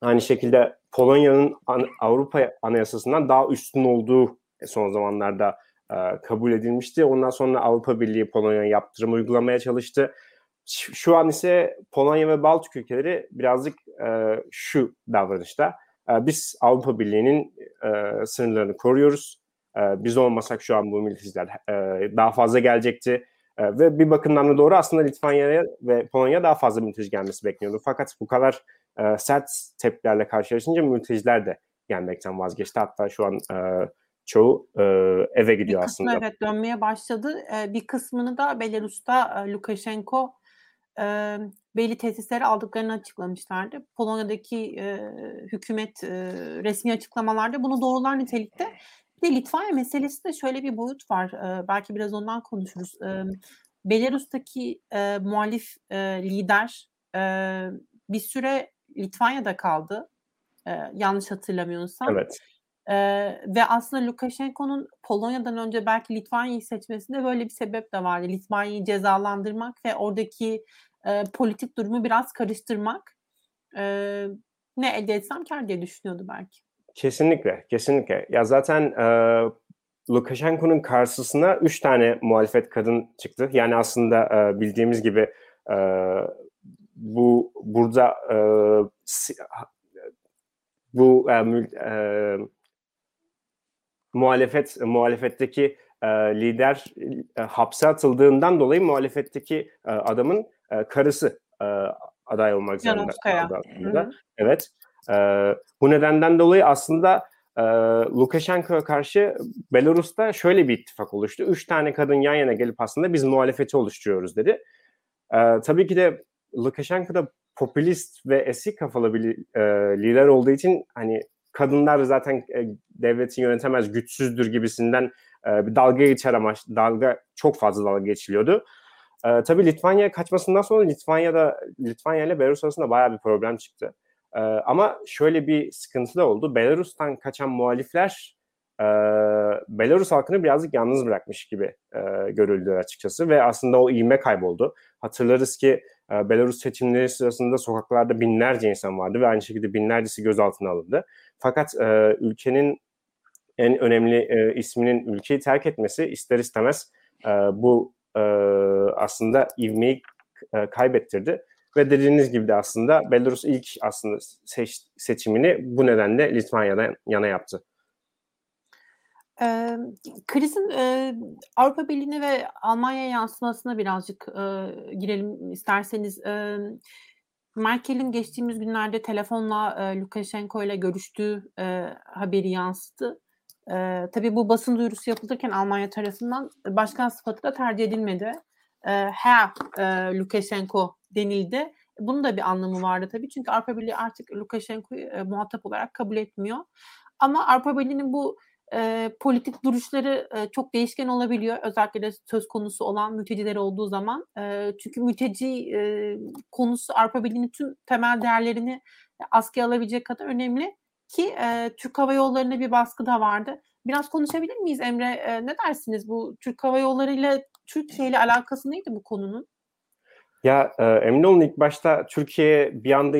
Aynı şekilde Polonya'nın an, Avrupa Anayasası'ndan daha üstün olduğu son zamanlarda kabul edilmişti. Ondan sonra Avrupa Birliği Polonya'ya yaptırım uygulamaya çalıştı. Şu an ise Polonya ve Baltık ülkeleri birazcık şu davranışta. Biz Avrupa Birliği'nin e, sınırlarını koruyoruz biz olmasak şu an bu mülteciler daha fazla gelecekti. ve bir bakımdan da doğru aslında Litvanya'ya ve Polonya'ya daha fazla mülteci gelmesi bekleniyordu. Fakat bu kadar sert tepkilerle karşılaşınca mülteciler de gelmekten vazgeçti. Hatta şu an çoğu eve gidiyor bir aslında. Evet dönmeye başladı. bir kısmını da Belarus'ta Lukashenko e, belli tesisleri aldıklarını açıklamışlardı. Polonya'daki e, hükümet e, resmi açıklamalarda bunu doğrular nitelikte. Bir de Litvanya meselesinde şöyle bir boyut var. E, belki biraz ondan konuşuruz. E, Belarus'taki e, muhalif e, lider e, bir süre Litvanya'da kaldı. E, yanlış hatırlamıyorsam. Evet. E, ve aslında Lukashenko'nun Polonya'dan önce belki Litvanya'yı seçmesinde böyle bir sebep de vardı. Litvanya'yı cezalandırmak ve oradaki e, politik durumu biraz karıştırmak. E, ne elde etsem kar diye düşünüyordu belki. Kesinlikle, kesinlikle. Ya zaten e, Lukashenko'nun karşısına üç tane muhalefet kadın çıktı. Yani aslında e, bildiğimiz gibi e, bu burada e, bu e, e, muhalefet muhalefetteki e, lider e, hapse atıldığından dolayı muhalefetteki e, adamın e, karısı e, aday olmak zorunda. Aslında. Evet. E, bu nedenden dolayı aslında e, Lukashenko'ya karşı Belarus'ta şöyle bir ittifak oluştu. Üç tane kadın yan yana gelip aslında biz muhalefeti oluşturuyoruz dedi. E, tabii ki de Lukashenko da popülist ve eski kafalı bir e, lider olduğu için hani kadınlar zaten e, devleti yönetemez, güçsüzdür gibisinden e, bir dalga geçer ama dalga çok fazla dalga geçiliyordu. E, tabii Litvanya'ya kaçmasından sonra Litvanya'da Litvanya ile Belarus arasında bayağı bir problem çıktı. E, ama şöyle bir sıkıntı da oldu. Belarus'tan kaçan muhalifler e, Belarus halkını birazcık yalnız bırakmış gibi e, görüldü açıkçası ve aslında o ivme kayboldu. Hatırlarız ki e, Belarus seçimleri sırasında sokaklarda binlerce insan vardı ve aynı şekilde binlercesi gözaltına alındı. Fakat e, ülkenin en önemli e, isminin ülkeyi terk etmesi ister istemez e, bu e, aslında ivmeyi e, kaybettirdi. Ve dediğiniz gibi de aslında Belarus ilk aslında seç, seçimini bu nedenle Litvanya'dan yana yaptı. E, krizin e, Avrupa Birliği'ne ve Almanya'ya yansımasına birazcık e, girelim isterseniz. E, Merkel'in geçtiğimiz günlerde telefonla e, Lukashenko ile görüştüğü e, haberi yansıdı. E, tabii bu basın duyurusu yapılırken Almanya tarafından başkan sıfatı da tercih edilmedi. E, Herr e, Lukashenko denildi. Bunun da bir anlamı vardı tabii. Çünkü Avrupa Birliği artık Lukashenko'yu e, muhatap olarak kabul etmiyor. Ama Avrupa Birliği'nin bu e, politik duruşları e, çok değişken olabiliyor. Özellikle de söz konusu olan mülteciler olduğu zaman. E, çünkü mülteci e, konusu Avrupa Birliği'nin tüm temel değerlerini askıya alabilecek kadar önemli ki e, Türk Hava Yolları'na bir baskı da vardı. Biraz konuşabilir miyiz Emre? E, ne dersiniz bu Türk Hava Yolları ile Türkiye ile alakası neydi bu konunun? Ya e, emin olun ilk başta Türkiye bir anda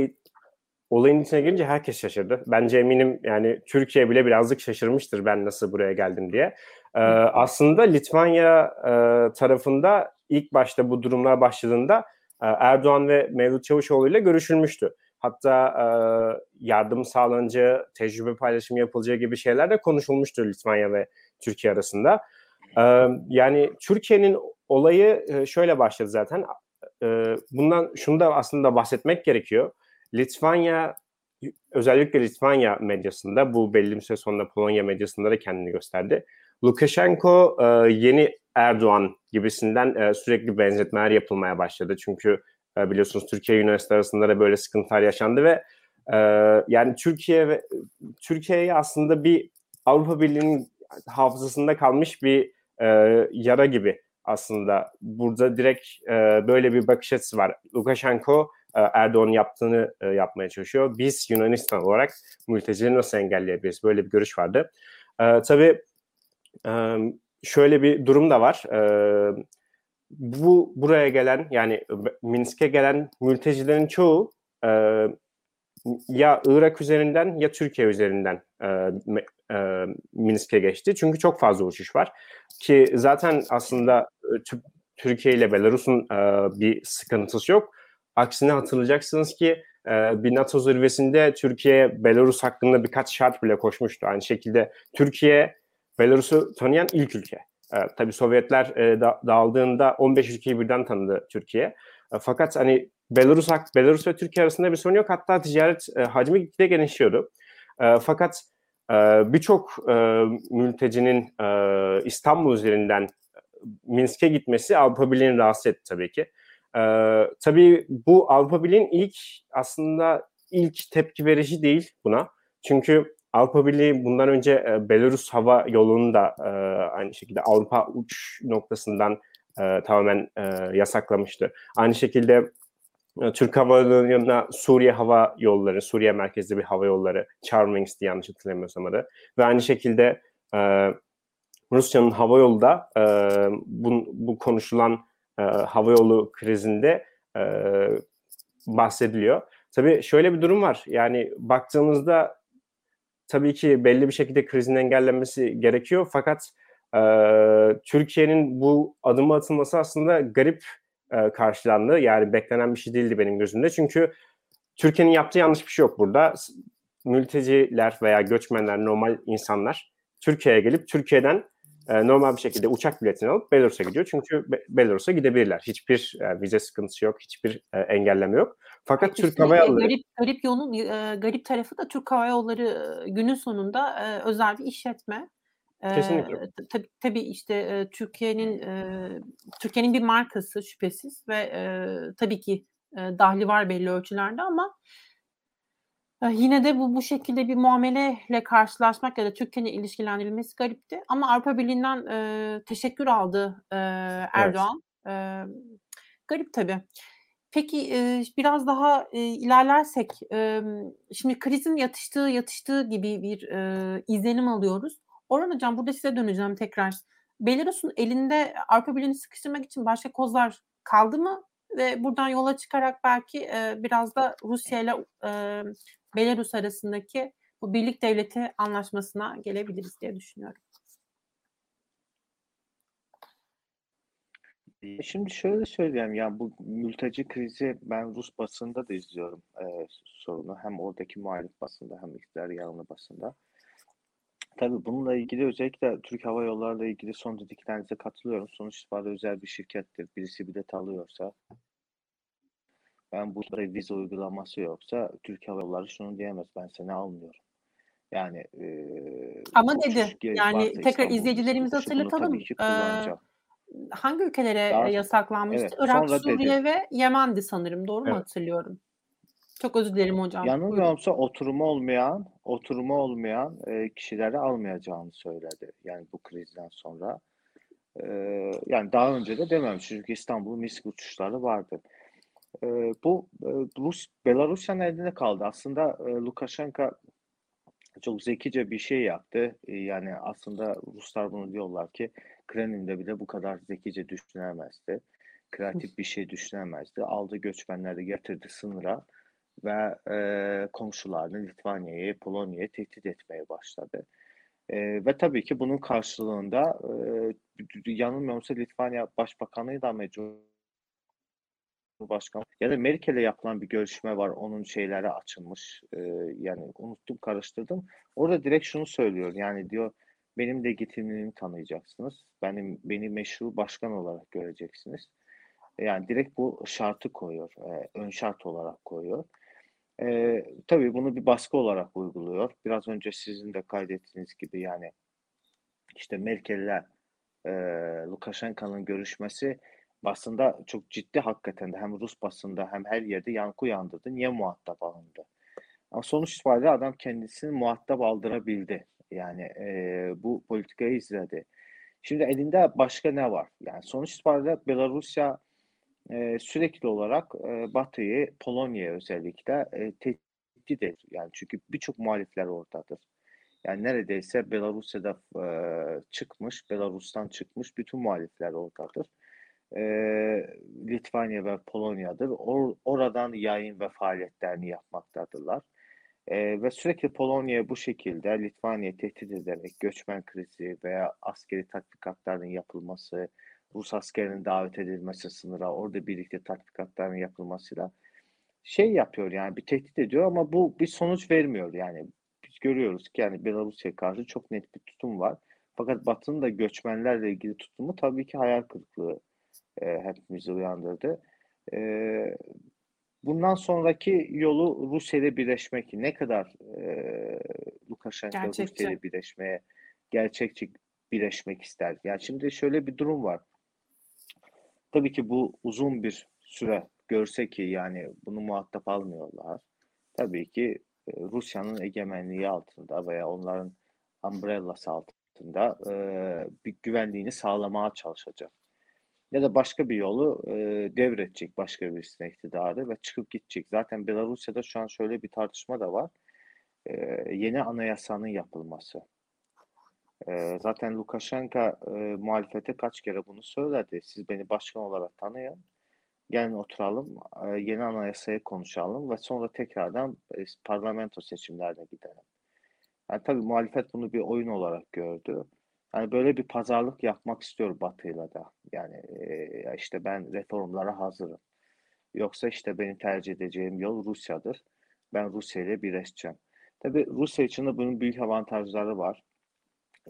olayın içine girince herkes şaşırdı. Bence eminim yani Türkiye bile birazcık şaşırmıştır ben nasıl buraya geldim diye. Ee, aslında Litvanya e, tarafında ilk başta bu durumlar başladığında e, Erdoğan ve Mevlüt Çavuşoğlu ile görüşülmüştü. Hatta e, yardım sağlanacağı, tecrübe paylaşımı yapılacağı gibi şeyler de konuşulmuştur Litvanya ve Türkiye arasında. E, yani Türkiye'nin olayı e, şöyle başladı zaten. E, bundan şunu da aslında bahsetmek gerekiyor. Litvanya özellikle Litvanya medyasında bu belli bir süre sonra Polonya medyasında da kendini gösterdi. Lukashenko e, yeni Erdoğan gibisinden e, sürekli benzetmeler yapılmaya başladı. Çünkü e, biliyorsunuz Türkiye Yunanistan arasında da böyle sıkıntılar yaşandı ve e, yani Türkiye ve Türkiye'ye aslında bir Avrupa Birliği'nin hafızasında kalmış bir e, yara gibi aslında. Burada direkt e, böyle bir bakış açısı var. Lukashenko e, Erdoğan yaptığını e, yapmaya çalışıyor. Biz Yunanistan olarak mültecileri nasıl engelleyebiliriz? Böyle bir görüş vardı. E, tabii e, şöyle bir durum da var. E, bu buraya gelen yani Minsk'e gelen mültecilerin çoğu e, ya Irak üzerinden ya Türkiye üzerinden e, e, Minsk'e geçti. Çünkü çok fazla uçuş var. Ki zaten aslında e, Türkiye ile Belarus'un e, bir sıkıntısı yok. Aksine hatırlayacaksınız ki e, bir NATO zirvesinde Türkiye Belarus hakkında birkaç şart bile koşmuştu. Aynı şekilde Türkiye Belarus'u tanıyan ilk ülke. E, tabii Sovyetler e, da, dağıldığında 15 ülkeyi birden tanıdı Türkiye. E, fakat hani Belarus Belarus ve Türkiye arasında bir sorun yok. Hatta ticaret e, hacmi gitgide genişliyordu. E, fakat birçok mültecinin İstanbul üzerinden Minsk'e gitmesi Avrupa Birliği'ni rahatsız etti tabii ki. Tabii bu Avrupa Birliği'nin ilk aslında ilk tepki verici değil buna. Çünkü Avrupa Birliği bundan önce Belarus hava yolunu da aynı şekilde Avrupa uç noktasından tamamen yasaklamıştı. Aynı şekilde Türk Hava Yolları'na Suriye Hava Yolları, Suriye merkezli bir hava yolları, Charmings diye yanlış hatırlamıyorsam adı. Ve aynı şekilde e, Rusya'nın hava yolu da e, bu, bu konuşulan e, hava yolu krizinde e, bahsediliyor. Tabii şöyle bir durum var. Yani baktığımızda tabii ki belli bir şekilde krizin engellenmesi gerekiyor. Fakat e, Türkiye'nin bu adımı atılması aslında garip e, karşılandı. Yani beklenen bir şey değildi benim gözümde. Çünkü Türkiye'nin yaptığı yanlış bir şey yok burada. Mülteciler veya göçmenler, normal insanlar Türkiye'ye gelip Türkiye'den e, normal bir şekilde uçak biletini alıp Belarus'a gidiyor. Çünkü Be- Belarus'a gidebilirler. Hiçbir e, vize sıkıntısı yok, hiçbir e, engelleme yok. Fakat İşte Türk Hava Yolları... Garip, garip yolun e, garip tarafı da Türk Hava Yolları günün sonunda e, özel bir işletme. Kesinlikle. Tabii, tabii işte e, Türkiye'nin e, Türkiye'nin bir markası şüphesiz ve e, tabii ki e, dahli var belli ölçülerde ama e, yine de bu bu şekilde bir muameleyle karşılaşmak ya da Türkiye'nin ilişkilendirilmesi garipti. Ama Avrupa Birliği'nden e, teşekkür aldı e, Erdoğan. E, garip tabii. Peki e, biraz daha e, ilerlersek, e, şimdi krizin yatıştığı yatıştığı gibi bir e, izlenim alıyoruz. Orhan Hocam burada size döneceğim tekrar. Belarus'un elinde Avrupa Birliği'ni sıkıştırmak için başka kozlar kaldı mı? Ve buradan yola çıkarak belki e, biraz da Rusya ile e, Belarus arasındaki bu birlik devleti anlaşmasına gelebiliriz diye düşünüyorum. Şimdi şöyle söyleyeyim ya bu mülteci krizi ben Rus basında da izliyorum e, sorunu. Hem oradaki muhalif basında hem iktidar yanlı basında. Tabii bununla ilgili özellikle Türk Hava Yolları'yla ilgili son dediklerinize katılıyorum. Sonuç itibariyle özel bir şirkettir. Birisi bilet alıyorsa ben burada vize uygulaması yoksa Türk Hava Yolları şunu diyemez. Ben seni almıyorum. Yani e, Ama dedi yani tekrar izleyicilerimize hatırlatalım. Ee, hangi ülkelere Daha, yasaklanmıştı? Evet, Irak, Suriye dedi. ve Yemen'di sanırım. Doğru evet. mu hatırlıyorum? Çok özür dilerim hocam. Yanılmıyorsa oturumu olmayan, oturumu olmayan e, kişileri almayacağını söyledi. Yani bu krizden sonra. E, yani daha önce de dememiş çünkü İstanbul Minsk uçuşları vardı. E, bu e, Rus Belarusya'nın elinde kaldı. Aslında e, Lukashenko çok zekice bir şey yaptı. E, yani aslında Ruslar bunu diyorlar ki Kremlin'de bile bu kadar zekice düşünemezdi. Kreatif bir şey düşünemezdi. Aldı göçmenleri getirdi sınıra ve e, komşularını Litvanya'yı, Polonya'yı tehdit etmeye başladı. E, ve tabii ki bunun karşılığında e, yanılmıyorsa Litvanya Başbakanı da Cumhurbaşkanı ya da Merkel'e yapılan bir görüşme var. Onun şeyleri açılmış. E, yani unuttum, karıştırdım. Orada direkt şunu söylüyor. Yani diyor benim legitimliğimi tanıyacaksınız. Benim beni meşru başkan olarak göreceksiniz. Yani direkt bu şartı koyuyor. E, ön şart olarak koyuyor. E, tabii bunu bir baskı olarak uyguluyor. Biraz önce sizin de kaydettiğiniz gibi yani işte Merkel'le e, Lukashenko'nun görüşmesi basında çok ciddi hakikaten de hem Rus basında hem her yerde yankı uyandırdı. Niye muhatap alındı? Ama sonuç itibariyle adam kendisini muhatap aldırabildi. Yani e, bu politikayı izledi. Şimdi elinde başka ne var? Yani sonuç itibariyle Belarusya e, sürekli olarak e, Batı'yı, Polonya'ya özellikle e, tehdit ediyor. Yani çünkü birçok muhalifler oradadır. Yani neredeyse Belarusya'da e, çıkmış, Belarus'tan çıkmış bütün muhalifler oradadır. E, Litvanya ve Polonya'dır. Or, oradan yayın ve faaliyetlerini yapmaktadırlar. E, ve sürekli Polonya'ya bu şekilde Litvanya'yı tehdit ederek göçmen krizi veya askeri tatbikatların yapılması, Rus askerinin davet edilmesi sınıra, orada birlikte tatbikatların yapılmasıyla şey yapıyor yani bir tehdit ediyor ama bu bir sonuç vermiyor yani. Biz görüyoruz ki yani Belarus'a karşı çok net bir tutum var. Fakat Batı'nın da göçmenlerle ilgili tutumu tabii ki hayal kırıklığı e, hepimizi uyandırdı. E, bundan sonraki yolu Rusya ile birleşmek. Ne kadar e, Lukashenko Rusya ile birleşmeye gerçekçi birleşmek ister. Yani şimdi şöyle bir durum var. Tabii ki bu uzun bir süre görse ki yani bunu muhatap almıyorlar. Tabii ki Rusya'nın egemenliği altında veya onların umbrellası altında e, bir güvenliğini sağlamaya çalışacak. Ya da başka bir yolu e, devredecek başka birisine iktidarı ve çıkıp gidecek. Zaten Belarusya'da şu an şöyle bir tartışma da var. E, yeni anayasanın yapılması. E, zaten Lukashenko e, muhalefete kaç kere bunu söyledi. Siz beni başkan olarak tanıyın. Gelin oturalım, e, yeni anayasayı konuşalım ve sonra tekrardan e, parlamento seçimlerine gidelim. Yani tabii muhalefet bunu bir oyun olarak gördü. Yani böyle bir pazarlık yapmak istiyor Batı'yla da. Yani e, işte ben reformlara hazırım. Yoksa işte benim tercih edeceğim yol Rusya'dır. Ben Rusya ile birleşeceğim. Tabii Rusya için de bunun büyük avantajları var.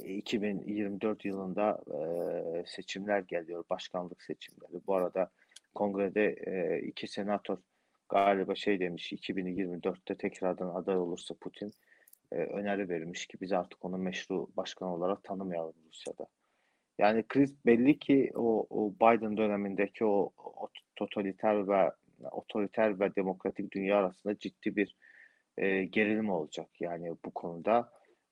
2024 yılında e, seçimler geliyor, başkanlık seçimleri. Bu arada kongrede e, iki senatör galiba şey demiş 2024'te tekrardan aday olursa Putin e, öneri verilmiş ki biz artık onu meşru başkan olarak tanımayalım Rusya'da. Yani kriz belli ki o, o Biden dönemindeki o, o totaliter ve otoriter ve demokratik dünya arasında ciddi bir e, gerilim olacak yani bu konuda.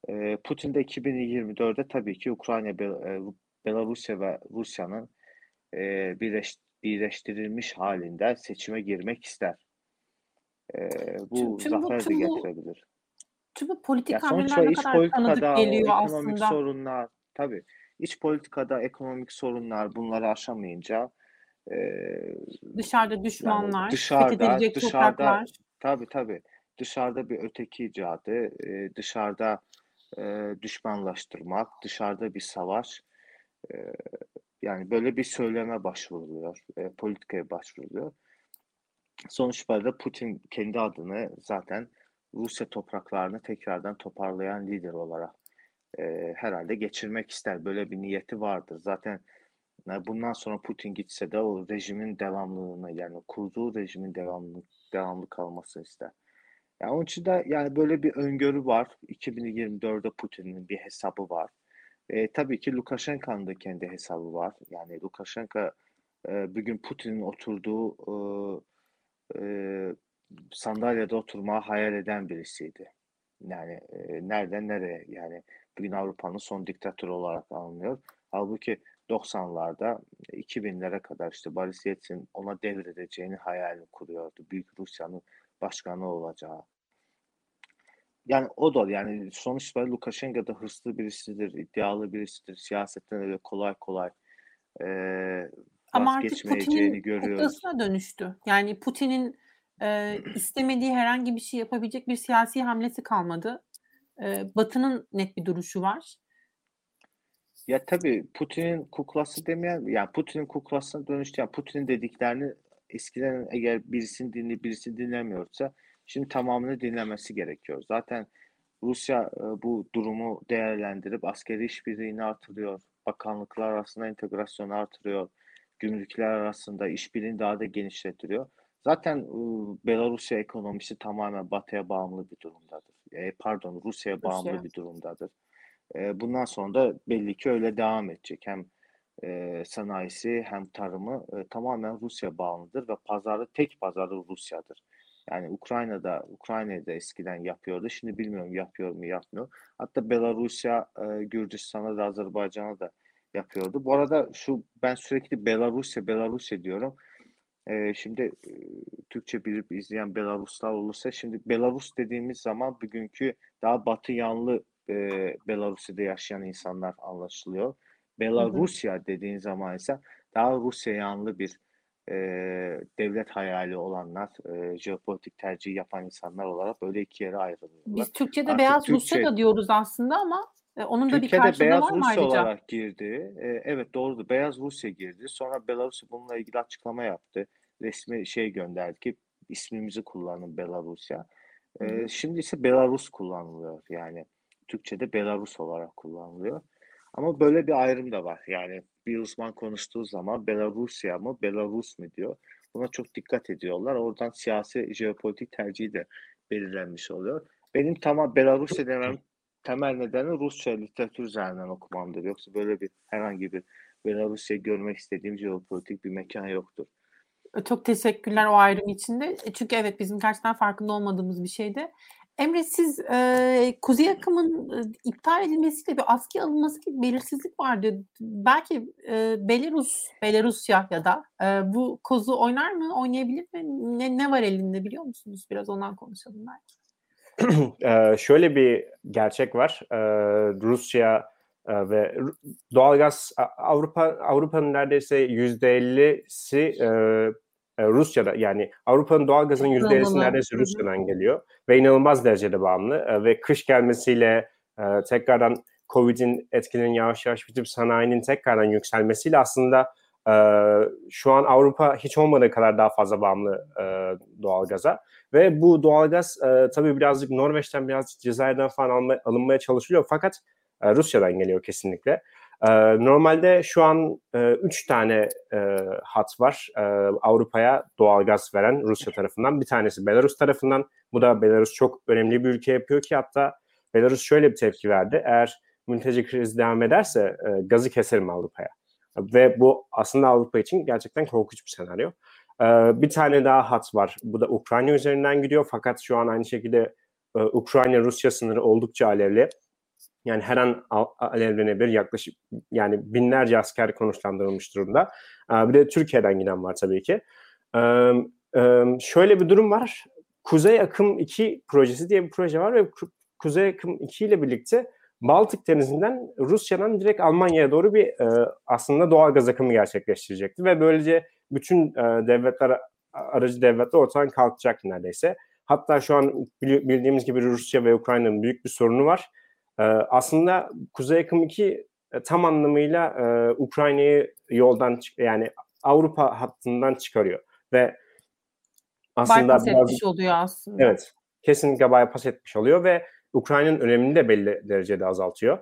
E, Putin de 2024'de tabii ki Ukrayna, Bel Belarusya ve Rusya'nın e, birleş, birleştirilmiş halinde seçime girmek ister. E, bu tüm, zafer de getirebilir. Tüm bu politik hamleler ne kadar tanıdık geliyor ekonomik aslında. sorunlar, tabii iç politikada ekonomik sorunlar bunları aşamayınca e, dışarıda düşmanlar, yani dışarıda, dışarıda, tabii tabii dışarıda bir öteki icadı, e, dışarıda e, düşmanlaştırmak, dışarıda bir savaş, e, yani böyle bir söyleme başvuruluyor, e, politikaya başvuruluyor. Sonuçta da Putin kendi adını zaten Rusya topraklarını tekrardan toparlayan lider olarak e, herhalde geçirmek ister. Böyle bir niyeti vardır. Zaten yani bundan sonra Putin gitse de o rejimin devamlılığını yani kurduğu rejimin devamlı devamlı kalmasını ister. Yani onun için de yani böyle bir öngörü var. 2024'de Putin'in bir hesabı var. E, tabii ki Lukashenko'nun da kendi hesabı var. Yani Lukashenko e, bugün Putin'in oturduğu e, e, sandalyede oturmayı hayal eden birisiydi. Yani e, nereden nereye yani bugün Avrupa'nın son diktatörü olarak anılıyor. Halbuki 90'larda 2000'lere kadar işte Boris Yeltsin ona devredeceğini hayalini kuruyordu. Büyük Rusya'nın başkanı olacağı. Yani o da yani sonuçta Lukashenko da hırslı birisidir, iddialı birisidir. Siyasetten öyle kolay kolay e, Ama artık Putin'in kuklasına dönüştü. Yani Putin'in e, [CLEARS THROAT] istemediği herhangi bir şey yapabilecek bir siyasi hamlesi kalmadı. E, Batı'nın net bir duruşu var. Ya tabii Putin'in kuklası demeyen, yani Putin'in kuklasına dönüştü. Yani Putin'in dediklerini eskiden eğer birisini dinli birisi dinlemiyorsa şimdi tamamını dinlemesi gerekiyor. Zaten Rusya e, bu durumu değerlendirip askeri işbirliğini artırıyor. Bakanlıklar arasında entegrasyonu artırıyor. Gümrükler arasında işbirliğini daha da genişletiyor. Zaten e, Belarusya ekonomisi tamamen batıya bağımlı bir durumdadır. E, pardon Rusya'ya bağımlı Rusya. bir durumdadır. E, bundan sonra da belli ki öyle devam edecek. Hem e, sanayisi hem tarımı e, tamamen Rusya bağımlıdır ve pazarı tek pazarı Rusya'dır. Yani Ukrayna'da Ukrayna'da eskiden yapıyordu. Şimdi bilmiyorum yapıyor mu yapmıyor. Hatta Belarusya, e, Gürcistan'a da Azerbaycan'a da yapıyordu. Bu arada şu ben sürekli Belarusya Belarusya diyorum. E, şimdi e, Türkçe bilip izleyen Belaruslar olursa şimdi Belarus dediğimiz zaman bugünkü daha batı yanlı e, Belarusya'da yaşayan insanlar anlaşılıyor. Belarusya dediğin zaman ise daha Rusya yanlı bir e, devlet hayali olanlar, e, jeopolitik tercih yapan insanlar olarak böyle iki yere ayrılıyorlar. Biz Türkçe'de Artık beyaz Türkçe, Rusya da diyoruz aslında ama e, onun da Türkiye'de bir karşılığı beyaz var mı Rusya ayrıca? olarak girdi. E, evet doğrudur. Beyaz Rusya girdi. Sonra Belarus bununla ilgili açıklama yaptı. Resmi şey gönderdi ki ismimizi kullanın Belarusya. E, şimdi ise Belarus kullanılıyor. Yani Türkçe'de Belarus olarak kullanılıyor. Ama böyle bir ayrım da var. Yani bir uzman konuştuğu zaman Belarusya mı, Belarus mu diyor. Buna çok dikkat ediyorlar. Oradan siyasi, jeopolitik tercihi de belirlenmiş oluyor. Benim tamam Belarusya demem temel nedeni Rusça literatür üzerinden okumamdır. Yoksa böyle bir herhangi bir Belarusya görmek istediğim jeopolitik bir mekan yoktur. Çok teşekkürler o ayrım içinde. E, çünkü evet bizim gerçekten farkında olmadığımız bir şeydi. Emre siz e, Kuzey Akım'ın e, iptal edilmesiyle bir askıya alınması gibi belirsizlik vardı. Belki e, Belarus, Belarusya ya da e, bu kozu oynar mı, oynayabilir mi? Ne, ne var elinde biliyor musunuz? Biraz ondan konuşalım belki. ee, [CLEARS THROAT] şöyle bir gerçek var. Ee, Rusya e, ve doğalgaz Avrupa Avrupa'nın neredeyse yüzde ellisi e, Rusya'da yani Avrupa'nın doğalgazının yüzde ellisi neredeyse Rusya'dan geliyor ve inanılmaz derecede bağımlı e, ve kış gelmesiyle e, tekrardan Covid'in etkilerinin yavaş yavaş bitip sanayinin tekrardan yükselmesiyle aslında e, şu an Avrupa hiç olmadığı kadar daha fazla bağımlı e, doğalgaza ve bu doğalgaz e, tabii birazcık Norveç'ten birazcık Cezayir'den falan alma, alınmaya çalışılıyor fakat e, Rusya'dan geliyor kesinlikle. E, normalde şu an e, üç tane e, hat var e, Avrupa'ya doğalgaz veren Rusya tarafından. Bir tanesi Belarus tarafından. Bu da Belarus çok önemli bir ülke yapıyor ki hatta Belarus şöyle bir tepki verdi. Eğer mülteci krizi devam ederse e, gazı keserim Avrupa'ya. Ve bu aslında Avrupa için gerçekten korkunç bir senaryo. E, bir tane daha hat var. Bu da Ukrayna üzerinden gidiyor fakat şu an aynı şekilde e, Ukrayna-Rusya sınırı oldukça alevli. Yani her an alevlenebilir. Yaklaşık yani binlerce asker konuşlandırılmış durumda. Bir de Türkiye'den giden var tabii ki. Şöyle bir durum var. Kuzey Akım 2 projesi diye bir proje var ve Kuzey Akım 2 ile birlikte Baltık Denizi'nden Rusya'dan direkt Almanya'ya doğru bir aslında doğal gaz akımı gerçekleştirecekti ve böylece bütün devletler aracı devletler ortadan kalkacak neredeyse. Hatta şu an bildiğimiz gibi Rusya ve Ukrayna'nın büyük bir sorunu var e, aslında Kuzey Akım 2 e, tam anlamıyla e, Ukrayna'yı yoldan yani Avrupa hattından çıkarıyor ve aslında bypass biraz, etmiş oluyor aslında. Evet. Kesinlikle bypass etmiş oluyor ve Ukrayna'nın önemini de belli derecede azaltıyor.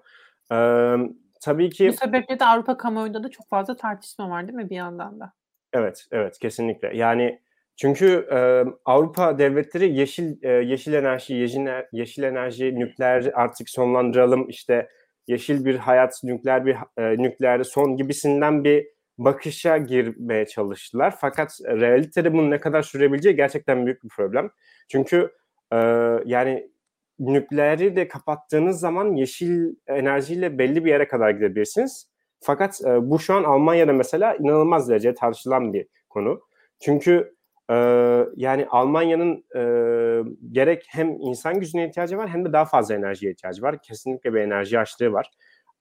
Ee, tabii ki... Bu sebeple de Avrupa kamuoyunda da çok fazla tartışma var değil mi bir yandan da? Evet, evet kesinlikle. Yani çünkü e, Avrupa devletleri yeşil e, yeşil enerji, yeşil, yeşil enerji, nükleer artık sonlandıralım işte yeşil bir hayat, nükleer bir e, nükleer son gibisinden bir bakışa girmeye çalıştılar. Fakat realitede bunun ne kadar sürebileceği gerçekten büyük bir problem. Çünkü e, yani nükleeri de kapattığınız zaman yeşil enerjiyle belli bir yere kadar gidebilirsiniz. Fakat e, bu şu an Almanya'da mesela inanılmaz derece tartışılan bir konu. Çünkü yani Almanya'nın e, gerek hem insan gücüne ihtiyacı var hem de daha fazla enerjiye ihtiyacı var. Kesinlikle bir enerji açlığı var.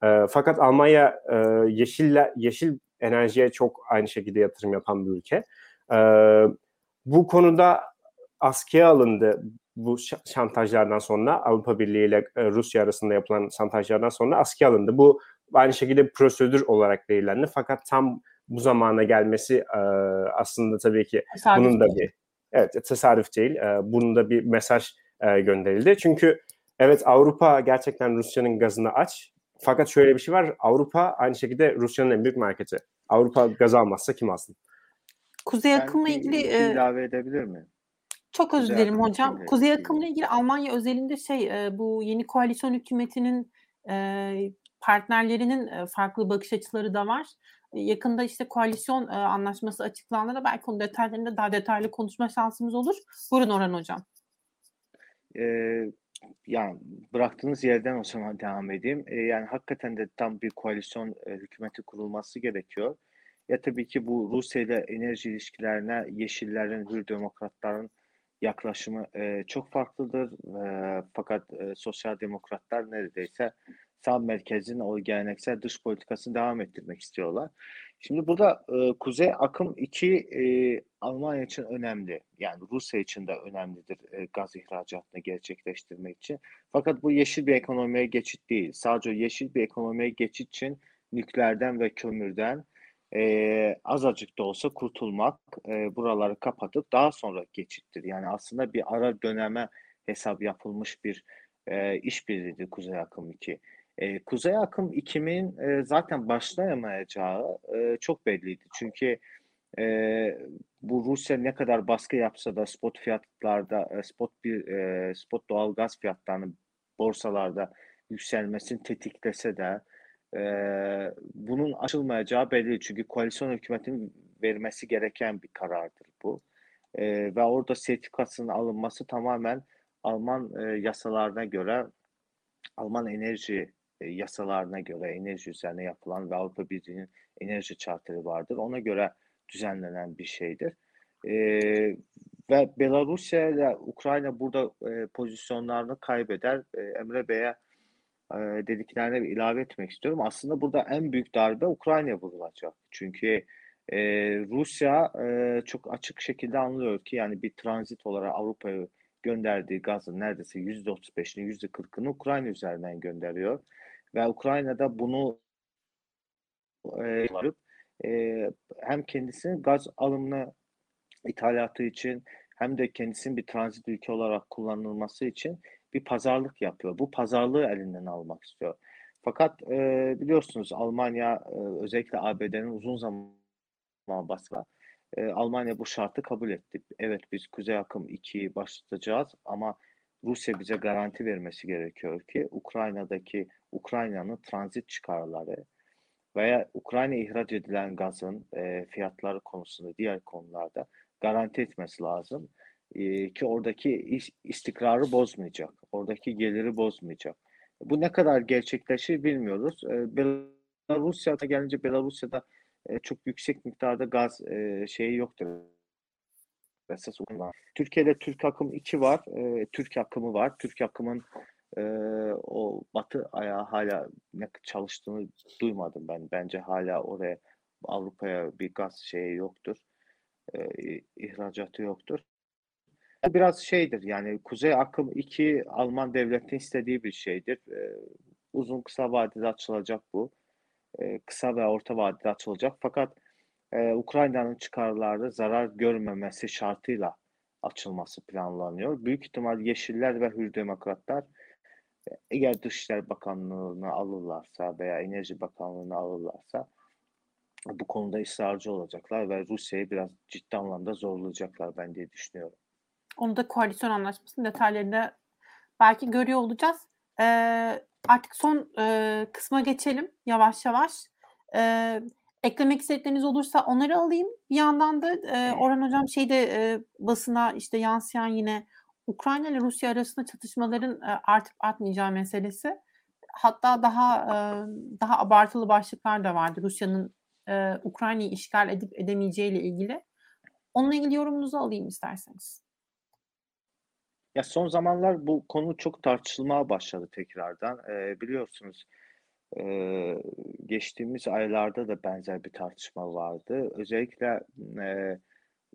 E, fakat Almanya e, yeşille, yeşil enerjiye çok aynı şekilde yatırım yapan bir ülke. E, bu konuda askıya alındı bu şantajlardan sonra Avrupa Birliği ile e, Rusya arasında yapılan şantajlardan sonra askıya alındı. Bu aynı şekilde prosedür olarak değerlendi. Fakat tam bu zamana gelmesi e, aslında tabii ki tesadüf bunun da bir evet tesadüf değil. E, bunun da bir mesaj e, gönderildi. Çünkü evet Avrupa gerçekten Rusya'nın gazını aç. Fakat şöyle bir şey var. Avrupa aynı şekilde Rusya'nın en büyük marketi. Avrupa gaz almazsa kim alsın? Kuzey akımla ilgili e, ilave edebilir mi? Çok özür dilerim hocam. Kuzey akımla ilgili Almanya özelinde şey e, bu yeni koalisyon hükümetinin e, partnerlerinin farklı bakış açıları da var yakında işte koalisyon e, anlaşması açıklandığında belki onun detaylarında daha detaylı konuşma şansımız olur. Buyurun Orhan Hocam. Ee, yani bıraktığınız yerden o zaman devam edeyim. Ee, yani hakikaten de tam bir koalisyon e, hükümeti kurulması gerekiyor. Ya tabii ki bu Rusya ile enerji ilişkilerine Yeşillerin, Hür Demokratların yaklaşımı e, çok farklıdır. E, fakat e, Sosyal Demokratlar neredeyse sağ merkezin o geleneksel dış politikasını devam ettirmek istiyorlar. Şimdi burada e, Kuzey Akım 2 e, Almanya için önemli. Yani Rusya için de önemlidir e, gaz ihracatını gerçekleştirmek için. Fakat bu yeşil bir ekonomiye geçit değil. Sadece yeşil bir ekonomiye geçit için nükleerden ve kömürden e, azıcık da olsa kurtulmak, e, buraları kapatıp daha sonra geçittir. Yani aslında bir ara döneme hesap yapılmış bir e, işbirliğidir Kuzey Akım 2. E, Kuzey Akım 2000 e, zaten başlayamayacağı e, çok belliydi. Çünkü e, bu Rusya ne kadar baskı yapsa da spot fiyatlarda e, spot bir e, spot doğal gaz fiyatlarının borsalarda yükselmesini tetiklese de e, bunun açılmayacağı belli. Çünkü koalisyon hükümetinin vermesi gereken bir karardır bu. E, ve orada sertifikasının alınması tamamen Alman e, yasalarına göre Alman enerji e, yasalarına göre enerji üzerine yapılan ve Avrupa Birliği'nin enerji çartları vardır. Ona göre düzenlenen bir şeydir. E, ve Belarusya ile Ukrayna burada e, pozisyonlarını kaybeder. E, Emre Bey'e e, dediklerine ilave etmek istiyorum. Aslında burada en büyük darbe Ukrayna vurulacak. Çünkü e, Rusya e, çok açık şekilde anlıyor ki yani bir transit olarak Avrupa'ya gönderdiği gazın neredeyse %35'ini %40'ını Ukrayna üzerinden gönderiyor. Ve Ukrayna'da bunu e, e, hem kendisinin gaz alımını ithalatı için hem de kendisinin bir transit ülke olarak kullanılması için bir pazarlık yapıyor. Bu pazarlığı elinden almak istiyor. Fakat e, biliyorsunuz Almanya e, özellikle ABD'nin uzun zaman baskı e, Almanya bu şartı kabul etti. Evet biz Kuzey Akım 2'yi başlatacağız ama Rusya bize garanti vermesi gerekiyor ki Ukrayna'daki Ukrayna'nın transit çıkarları veya Ukrayna ihraç edilen gazın e, fiyatları konusunda diğer konularda garanti etmesi lazım e, ki oradaki istikrarı bozmayacak, oradaki geliri bozmayacak. Bu ne kadar gerçekleşir bilmiyoruz. E, Belarusya'da gelince Belarusya'da e, çok yüksek miktarda gaz e, şeyi yoktur. Esas Türkiye'de Türk akım 2 var. E, Türk akımı var. Türk akımın e, o batı ayağı hala ne çalıştığını duymadım ben. Bence hala oraya Avrupa'ya bir gaz şeyi yoktur. E, ihracatı yoktur. Biraz şeydir yani Kuzey Akım 2 Alman devletinin istediği bir şeydir. E, uzun kısa vadede açılacak bu. E, kısa ve orta vadede açılacak. Fakat e, Ukrayna'nın çıkarları zarar görmemesi şartıyla açılması planlanıyor. Büyük ihtimal Yeşiller ve Hür Demokratlar eğer Dışişler Bakanlığı'nı alırlarsa veya Enerji Bakanlığı'nı alırlarsa bu konuda ısrarcı olacaklar ve Rusya'yı biraz ciddi anlamda zorlayacaklar ben diye düşünüyorum. Onu da koalisyon anlaşmasının detaylarında belki görüyor olacağız. Ee, artık son e, kısma geçelim yavaş yavaş. E, eklemek istedikleriniz olursa onları alayım. Bir yandan da e, Orhan Hocam şeyde e, basına işte yansıyan yine Ukrayna ile Rusya arasında çatışmaların e, artıp artmayacağı meselesi. Hatta daha e, daha abartılı başlıklar da vardı Rusya'nın e, Ukrayna'yı işgal edip edemeyeceği ile ilgili. Onunla ilgili yorumunuzu alayım isterseniz. Ya son zamanlar bu konu çok tartışılmaya başladı tekrardan. Ee, biliyorsunuz geçtiğimiz aylarda da benzer bir tartışma vardı. Özellikle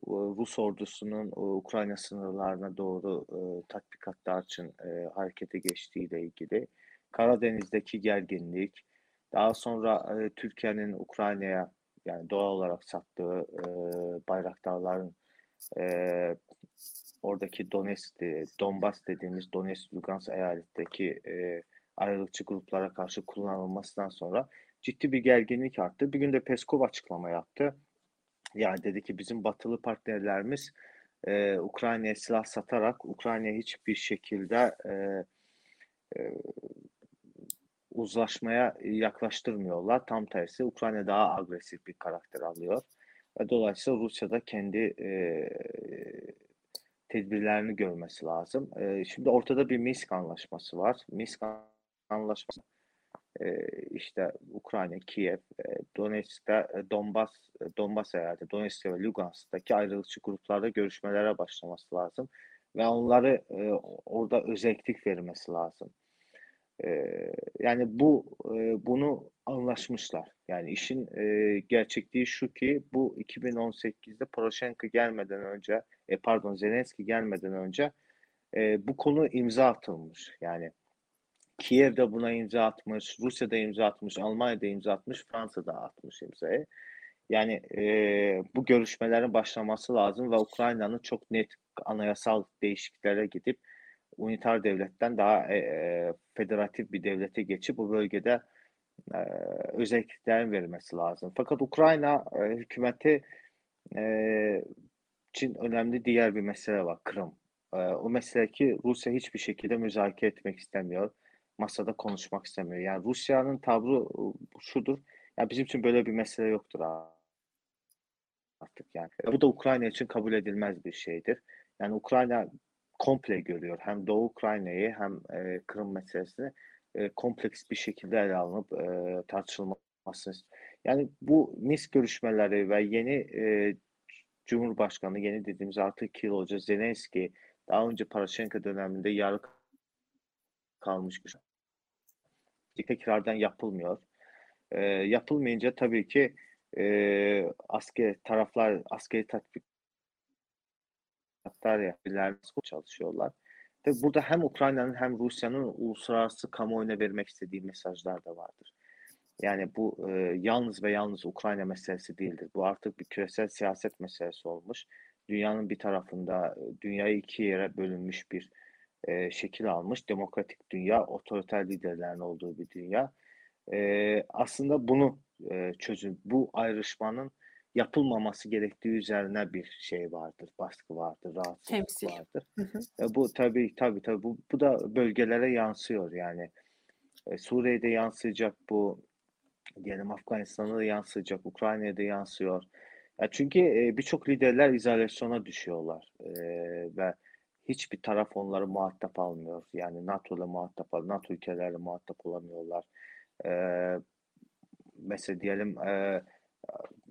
Rus ordusunun Ukrayna sınırlarına doğru e, tatbikatlar için e, harekete geçtiğiyle ilgili Karadeniz'deki gerginlik, daha sonra Türkiye'nin Ukrayna'ya yani doğal olarak sattığı e, bayraktarların oradaki Donetsk, Donbas dediğimiz Donetsk, Lugansk eyaletteki e, ayrılıkçı gruplara karşı kullanılmasından sonra ciddi bir gerginlik arttı. Bir gün de Peskov açıklama yaptı. Yani dedi ki bizim batılı partnerlerimiz e, Ukrayna'ya silah satarak Ukrayna'ya hiçbir şekilde e, e, uzlaşmaya yaklaştırmıyorlar. Tam tersi Ukrayna daha agresif bir karakter alıyor. Ve dolayısıyla Rusya'da kendi e, tedbirlerini görmesi lazım. E, şimdi ortada bir Minsk anlaşması var. Minsk anlaşması e, işte Ukrayna, Kiev, e, Donetsk'te, e, Donbas, e, Donbas eyaleti, Donetsk ve Lugansk'taki ayrılıkçı gruplarla görüşmelere başlaması lazım. Ve onları e, orada özellik vermesi lazım. E, yani bu e, bunu anlaşmışlar. Yani işin e, gerçekliği şu ki bu 2018'de Poroshenko gelmeden önce, e, pardon Zelenski gelmeden önce e, bu konu imza atılmış. Yani Kiev'de buna imza atmış, Rusya'da imza atmış, Almanya'da imza atmış, Fransa'da atmış imzayı. Yani e, bu görüşmelerin başlaması lazım ve Ukrayna'nın çok net anayasal değişikliklere gidip unitar devletten daha e, federatif bir devlete geçip bu bölgede e, özelliklerin verilmesi lazım. Fakat Ukrayna e, hükümeti e, için önemli diğer bir mesele var, Kırım. E, o mesele ki Rusya hiçbir şekilde müzakere etmek istemiyor. Masada konuşmak istemiyor. Yani Rusya'nın tavrı şudur. Yani bizim için böyle bir mesele yoktur artık yani. Bu da Ukrayna için kabul edilmez bir şeydir. Yani Ukrayna komple görüyor. Hem Doğu Ukrayna'yı hem e, Kırım meselesini e, kompleks bir şekilde ele alınıp e, tartışılması. Yani bu Minsk görüşmeleri ve yeni e, Cumhurbaşkanı, yeni dediğimiz artık iki yıl olacak Zelenski, daha önce Paraşenko döneminde yarı kalmış bir tekrardan yapılmıyor. E, yapılmayınca tabii ki e, asker taraflar askeri tatbikatlar yapıyorlar, çalışıyorlar. Tabii burada hem Ukrayna'nın hem Rusya'nın uluslararası kamuoyuna vermek istediği mesajlar da vardır. Yani bu e, yalnız ve yalnız Ukrayna meselesi değildir. Bu artık bir küresel siyaset meselesi olmuş. Dünyanın bir tarafında dünyayı iki yere bölünmüş bir e, şekil almış. Demokratik dünya, otoriter liderlerin olduğu bir dünya. E, aslında bunu e, çözüm, bu ayrışmanın yapılmaması gerektiği üzerine bir şey vardır, baskı vardır, rahatsızlık Temsil. vardır. Hı hı. E, bu tabii tabii tabii bu, bu da bölgelere yansıyor yani. E, Suriye'de yansıyacak bu, diyelim Afganistan'a da yansıyacak, Ukrayna'ya da yansıyor. Ya çünkü e, birçok liderler izolasyona düşüyorlar e, ve hiçbir taraf onları muhatap almıyor. Yani NATO ile muhatap almıyor, NATO ülkelerle muhatap olamıyorlar. E, mesela diyelim e,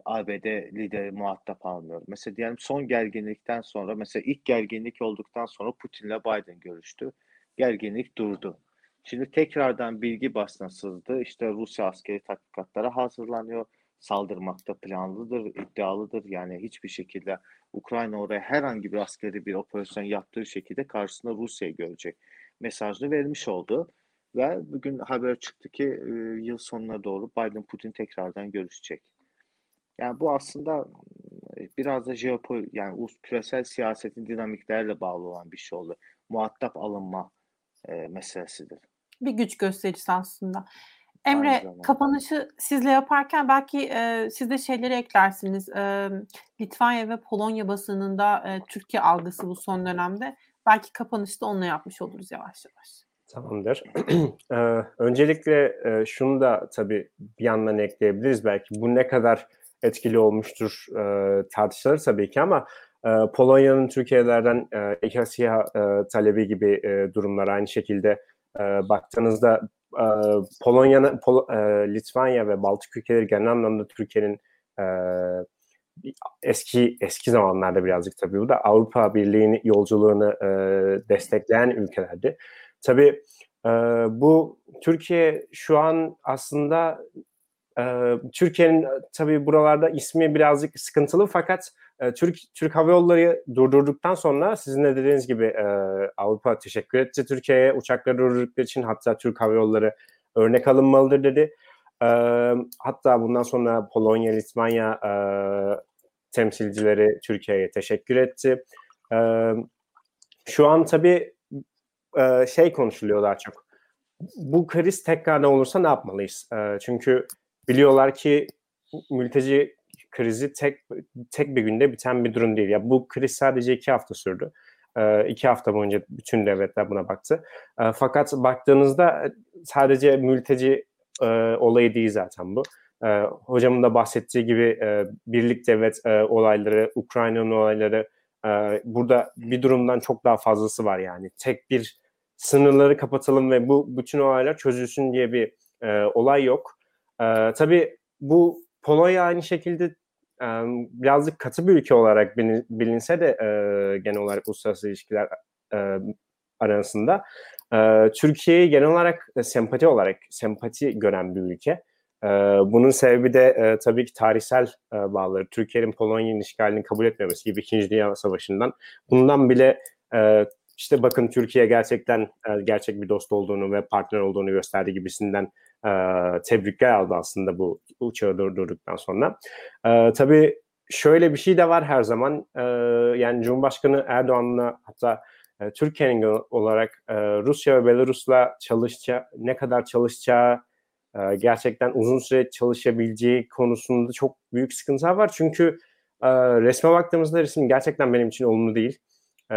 ABD lideri muhatap almıyor. Mesela diyelim son gerginlikten sonra mesela ilk gerginlik olduktan sonra Putin ile Biden görüştü. Gerginlik durdu. Şimdi tekrardan bilgi basına sızdı. İşte Rusya askeri tatbikatlara hazırlanıyor. Saldırmakta planlıdır, iddialıdır. Yani hiçbir şekilde Ukrayna oraya herhangi bir askeri bir operasyon yaptığı şekilde karşısında Rusya'yı görecek mesajını vermiş oldu. Ve bugün haber çıktı ki e, yıl sonuna doğru Biden Putin tekrardan görüşecek. Yani bu aslında biraz da jeopol yani küresel siyasetin dinamiklerle bağlı olan bir şey oldu. Muhatap alınma e, meselesidir. Bir güç gösterisi aslında. Emre kapanışı sizle yaparken belki e, siz de şeyleri eklersiniz. E, Litvanya ve Polonya basınında e, Türkiye algısı bu son dönemde. Belki kapanışta onunla yapmış oluruz yavaş yavaş. Tamamdır. [CLEARS THROAT] ee, öncelikle e, şunu da tabii bir yandan ekleyebiliriz belki. Bu ne kadar etkili olmuştur e, tartışılır tabii ki ama e, Polonya'nın Türkiye'lerden e, İKSİHA e, talebi gibi e, durumlar aynı şekilde e, baktığınızda Polonya'nın Pol, Litvanya ve Baltık ülkeleri genel anlamda Türkiye'nin eski eski zamanlarda birazcık tabii bu da Avrupa Birliği'nin yolculuğunu destekleyen ülkelerdi. Tabii bu Türkiye şu an aslında Türkiye'nin tabii buralarda ismi birazcık sıkıntılı fakat e, Türk Türk Hava Yolları durdurduktan sonra sizin de dediğiniz gibi e, Avrupa teşekkür etti Türkiye'ye uçakları durdurdukları için hatta Türk Hava Yolları örnek alınmalıdır dedi. E, hatta bundan sonra Polonya, Litvanya e, temsilcileri Türkiye'ye teşekkür etti. E, şu an tabii e, şey konuşuluyor daha çok. Bu kriz tekrar ne olursa ne yapmalıyız? E, çünkü biliyorlar ki mülteci krizi tek tek bir günde biten bir durum değil. Ya bu kriz sadece iki hafta sürdü. E, iki hafta boyunca bütün devletler buna baktı. E, fakat baktığınızda sadece mülteci e, olayı değil zaten bu. E, hocamın da bahsettiği gibi e, birlik devlet e, olayları, Ukrayna'nın olayları e, burada bir durumdan çok daha fazlası var yani. Tek bir sınırları kapatalım ve bu bütün olaylar çözülsün diye bir e, olay yok. E, tabii bu Polonya aynı şekilde e, birazcık katı bir ülke olarak bilinse de genel olarak uluslararası ilişkiler arasında Türkiye'yi genel olarak e, sempati olarak sempati gören bir ülke. Bunun sebebi de tabii ki tarihsel bağları. Türkiye'nin Polonya'nın işgalini kabul etmemesi gibi İkinci Dünya Savaşı'ndan. Bundan bile işte bakın Türkiye gerçekten e, gerçek bir dost olduğunu ve partner olduğunu gösterdi gibisinden e, tebrikler aldı aslında bu uçağı durdurduktan sonra. E, tabii şöyle bir şey de var her zaman. E, yani Cumhurbaşkanı Erdoğan'la hatta Türkiye'nin olarak Rusya ve Belarus'la çalışacağı, ne kadar çalışacağı, gerçekten uzun süre çalışabileceği konusunda çok büyük sıkıntılar var. Çünkü resme baktığımızda resim gerçekten benim için olumlu değil. E,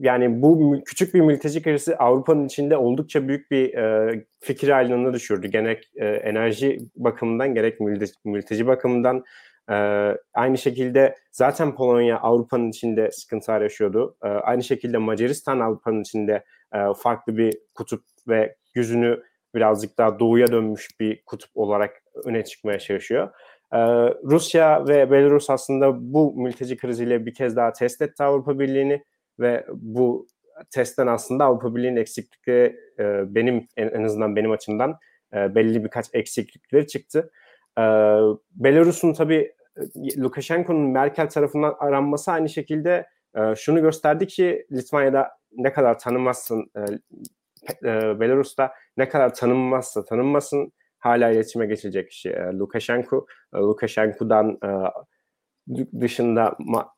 yani bu küçük bir mülteci krizi Avrupa'nın içinde oldukça büyük bir e, fikir ayrılığına düşürdü. Gerek e, enerji bakımından gerek mülteci, mülteci bakımından E, aynı şekilde zaten Polonya Avrupa'nın içinde sıkıntılar yaşıyordu. E, aynı şekilde Macaristan Avrupa'nın içinde e, farklı bir kutup ve yüzünü birazcık daha doğuya dönmüş bir kutup olarak öne çıkmaya çalışıyor. Ee, Rusya ve Belarus aslında bu mülteci kriziyle bir kez daha test etti Avrupa Birliği'ni ve bu testten aslında Avrupa Birliği'nin eksiklikleri e, benim en, azından benim açımdan e, belli birkaç eksiklikleri çıktı. E, Belarus'un tabii Lukashenko'nun Merkel tarafından aranması aynı şekilde şunu gösterdi ki Litvanya'da ne kadar tanınmazsın Belarus'ta ne kadar tanınmazsa tanınmasın hala iletişime geçecek kişi e, Lukashenko. E, Lukashenko'dan e, dışında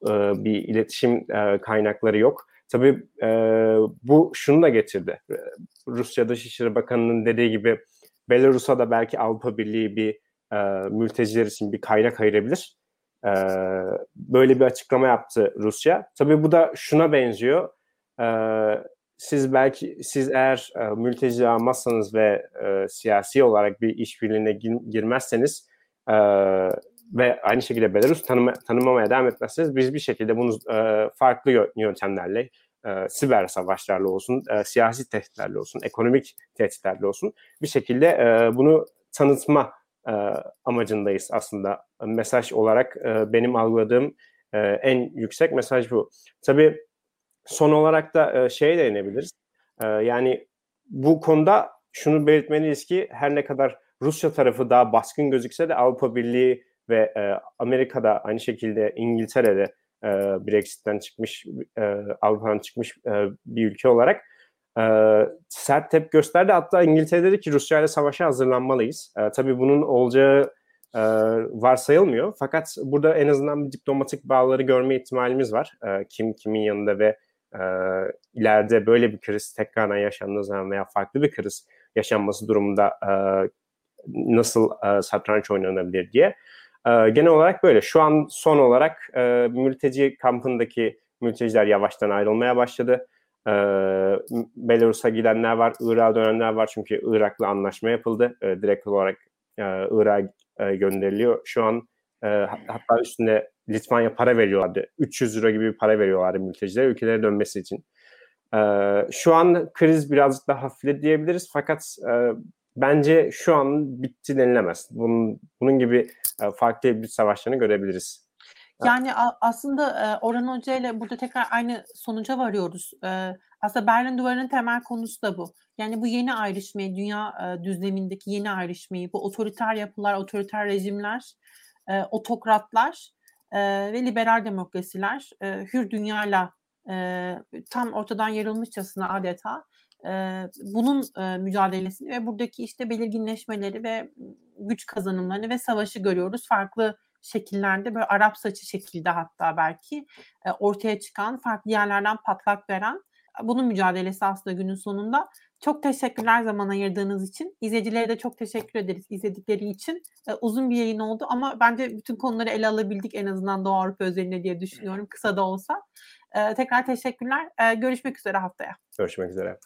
e, bir iletişim e, kaynakları yok. Tabii e, bu şunu da getirdi. Rusya Dışişleri Bakanı'nın dediği gibi Belarus'a da belki Avrupa Birliği bir e, mülteciler için bir kaynak ayırabilir. Böyle bir açıklama yaptı Rusya. Tabii bu da şuna benziyor. Siz belki siz eğer e, mülteci almazsanız ve siyasi olarak bir işbirliğine gir, girmezseniz ve aynı şekilde Belarus tanıma, tanımamaya devam etmezseniz biz bir şekilde bunu e, farklı yöntemlerle e, siber savaşlarla olsun, e, siyasi tehditlerle olsun, ekonomik tehditlerle olsun bir şekilde e, bunu tanıtma e, amacındayız aslında. Mesaj olarak e, benim algıladığım e, en yüksek mesaj bu. Tabii son olarak da e, şeye değinebiliriz. E, yani bu konuda şunu belirtmeliyiz ki her ne kadar Rusya tarafı daha baskın gözükse de Avrupa Birliği ve e, Amerika'da aynı şekilde İngiltere'de e, Brexit'ten çıkmış e, Avrupa'dan çıkmış e, bir ülke olarak e, sert tepki gösterdi. Hatta İngiltere dedi ki Rusya ile savaşa hazırlanmalıyız. E, tabii bunun olacağı e, varsayılmıyor. Fakat burada en azından bir diplomatik bağları görme ihtimalimiz var. E, kim kimin yanında ve e, ileride böyle bir kriz tekrardan yaşandığı zaman veya farklı bir kriz yaşanması durumunda e, nasıl e, satranç oynanabilir diye. E, genel olarak böyle. Şu an son olarak e, mülteci kampındaki mülteciler yavaştan ayrılmaya başladı. E, Belarus'a gidenler var, Irak'a dönenler var çünkü Irak'la anlaşma yapıldı. E, direkt olarak e, Irak'a e, gönderiliyor. Şu an e, hatta üstünde Litvanya para veriyorlardı. 300 euro gibi bir para veriyorlardı mültecilere ülkelere dönmesi için. E, şu an kriz birazcık daha hafifledi diyebiliriz fakat e, bence şu an bitti denilemez. Bunun, bunun gibi e, farklı bir savaşlarını görebiliriz. Yani aslında e, Orhan Hoca ile burada tekrar aynı sonuca varıyoruz. E, aslında Berlin Duvarı'nın temel konusu da bu. Yani bu yeni ayrışmayı, dünya düzlemindeki yeni ayrışmayı, bu otoriter yapılar, otoriter rejimler, otokratlar ve liberal demokrasiler hür dünyayla tam ortadan yarılmışçasına adeta bunun mücadelesini ve buradaki işte belirginleşmeleri ve güç kazanımlarını ve savaşı görüyoruz. Farklı şekillerde böyle Arap saçı şekilde hatta belki ortaya çıkan farklı yerlerden patlak veren bunun mücadelesi aslında günün sonunda. Çok teşekkürler zaman ayırdığınız için. İzleyicilere de çok teşekkür ederiz izledikleri için. Ee, uzun bir yayın oldu ama bence bütün konuları ele alabildik en azından Doğu Avrupa özelinde diye düşünüyorum kısa da olsa. Ee, tekrar teşekkürler. Ee, görüşmek üzere haftaya. Görüşmek üzere.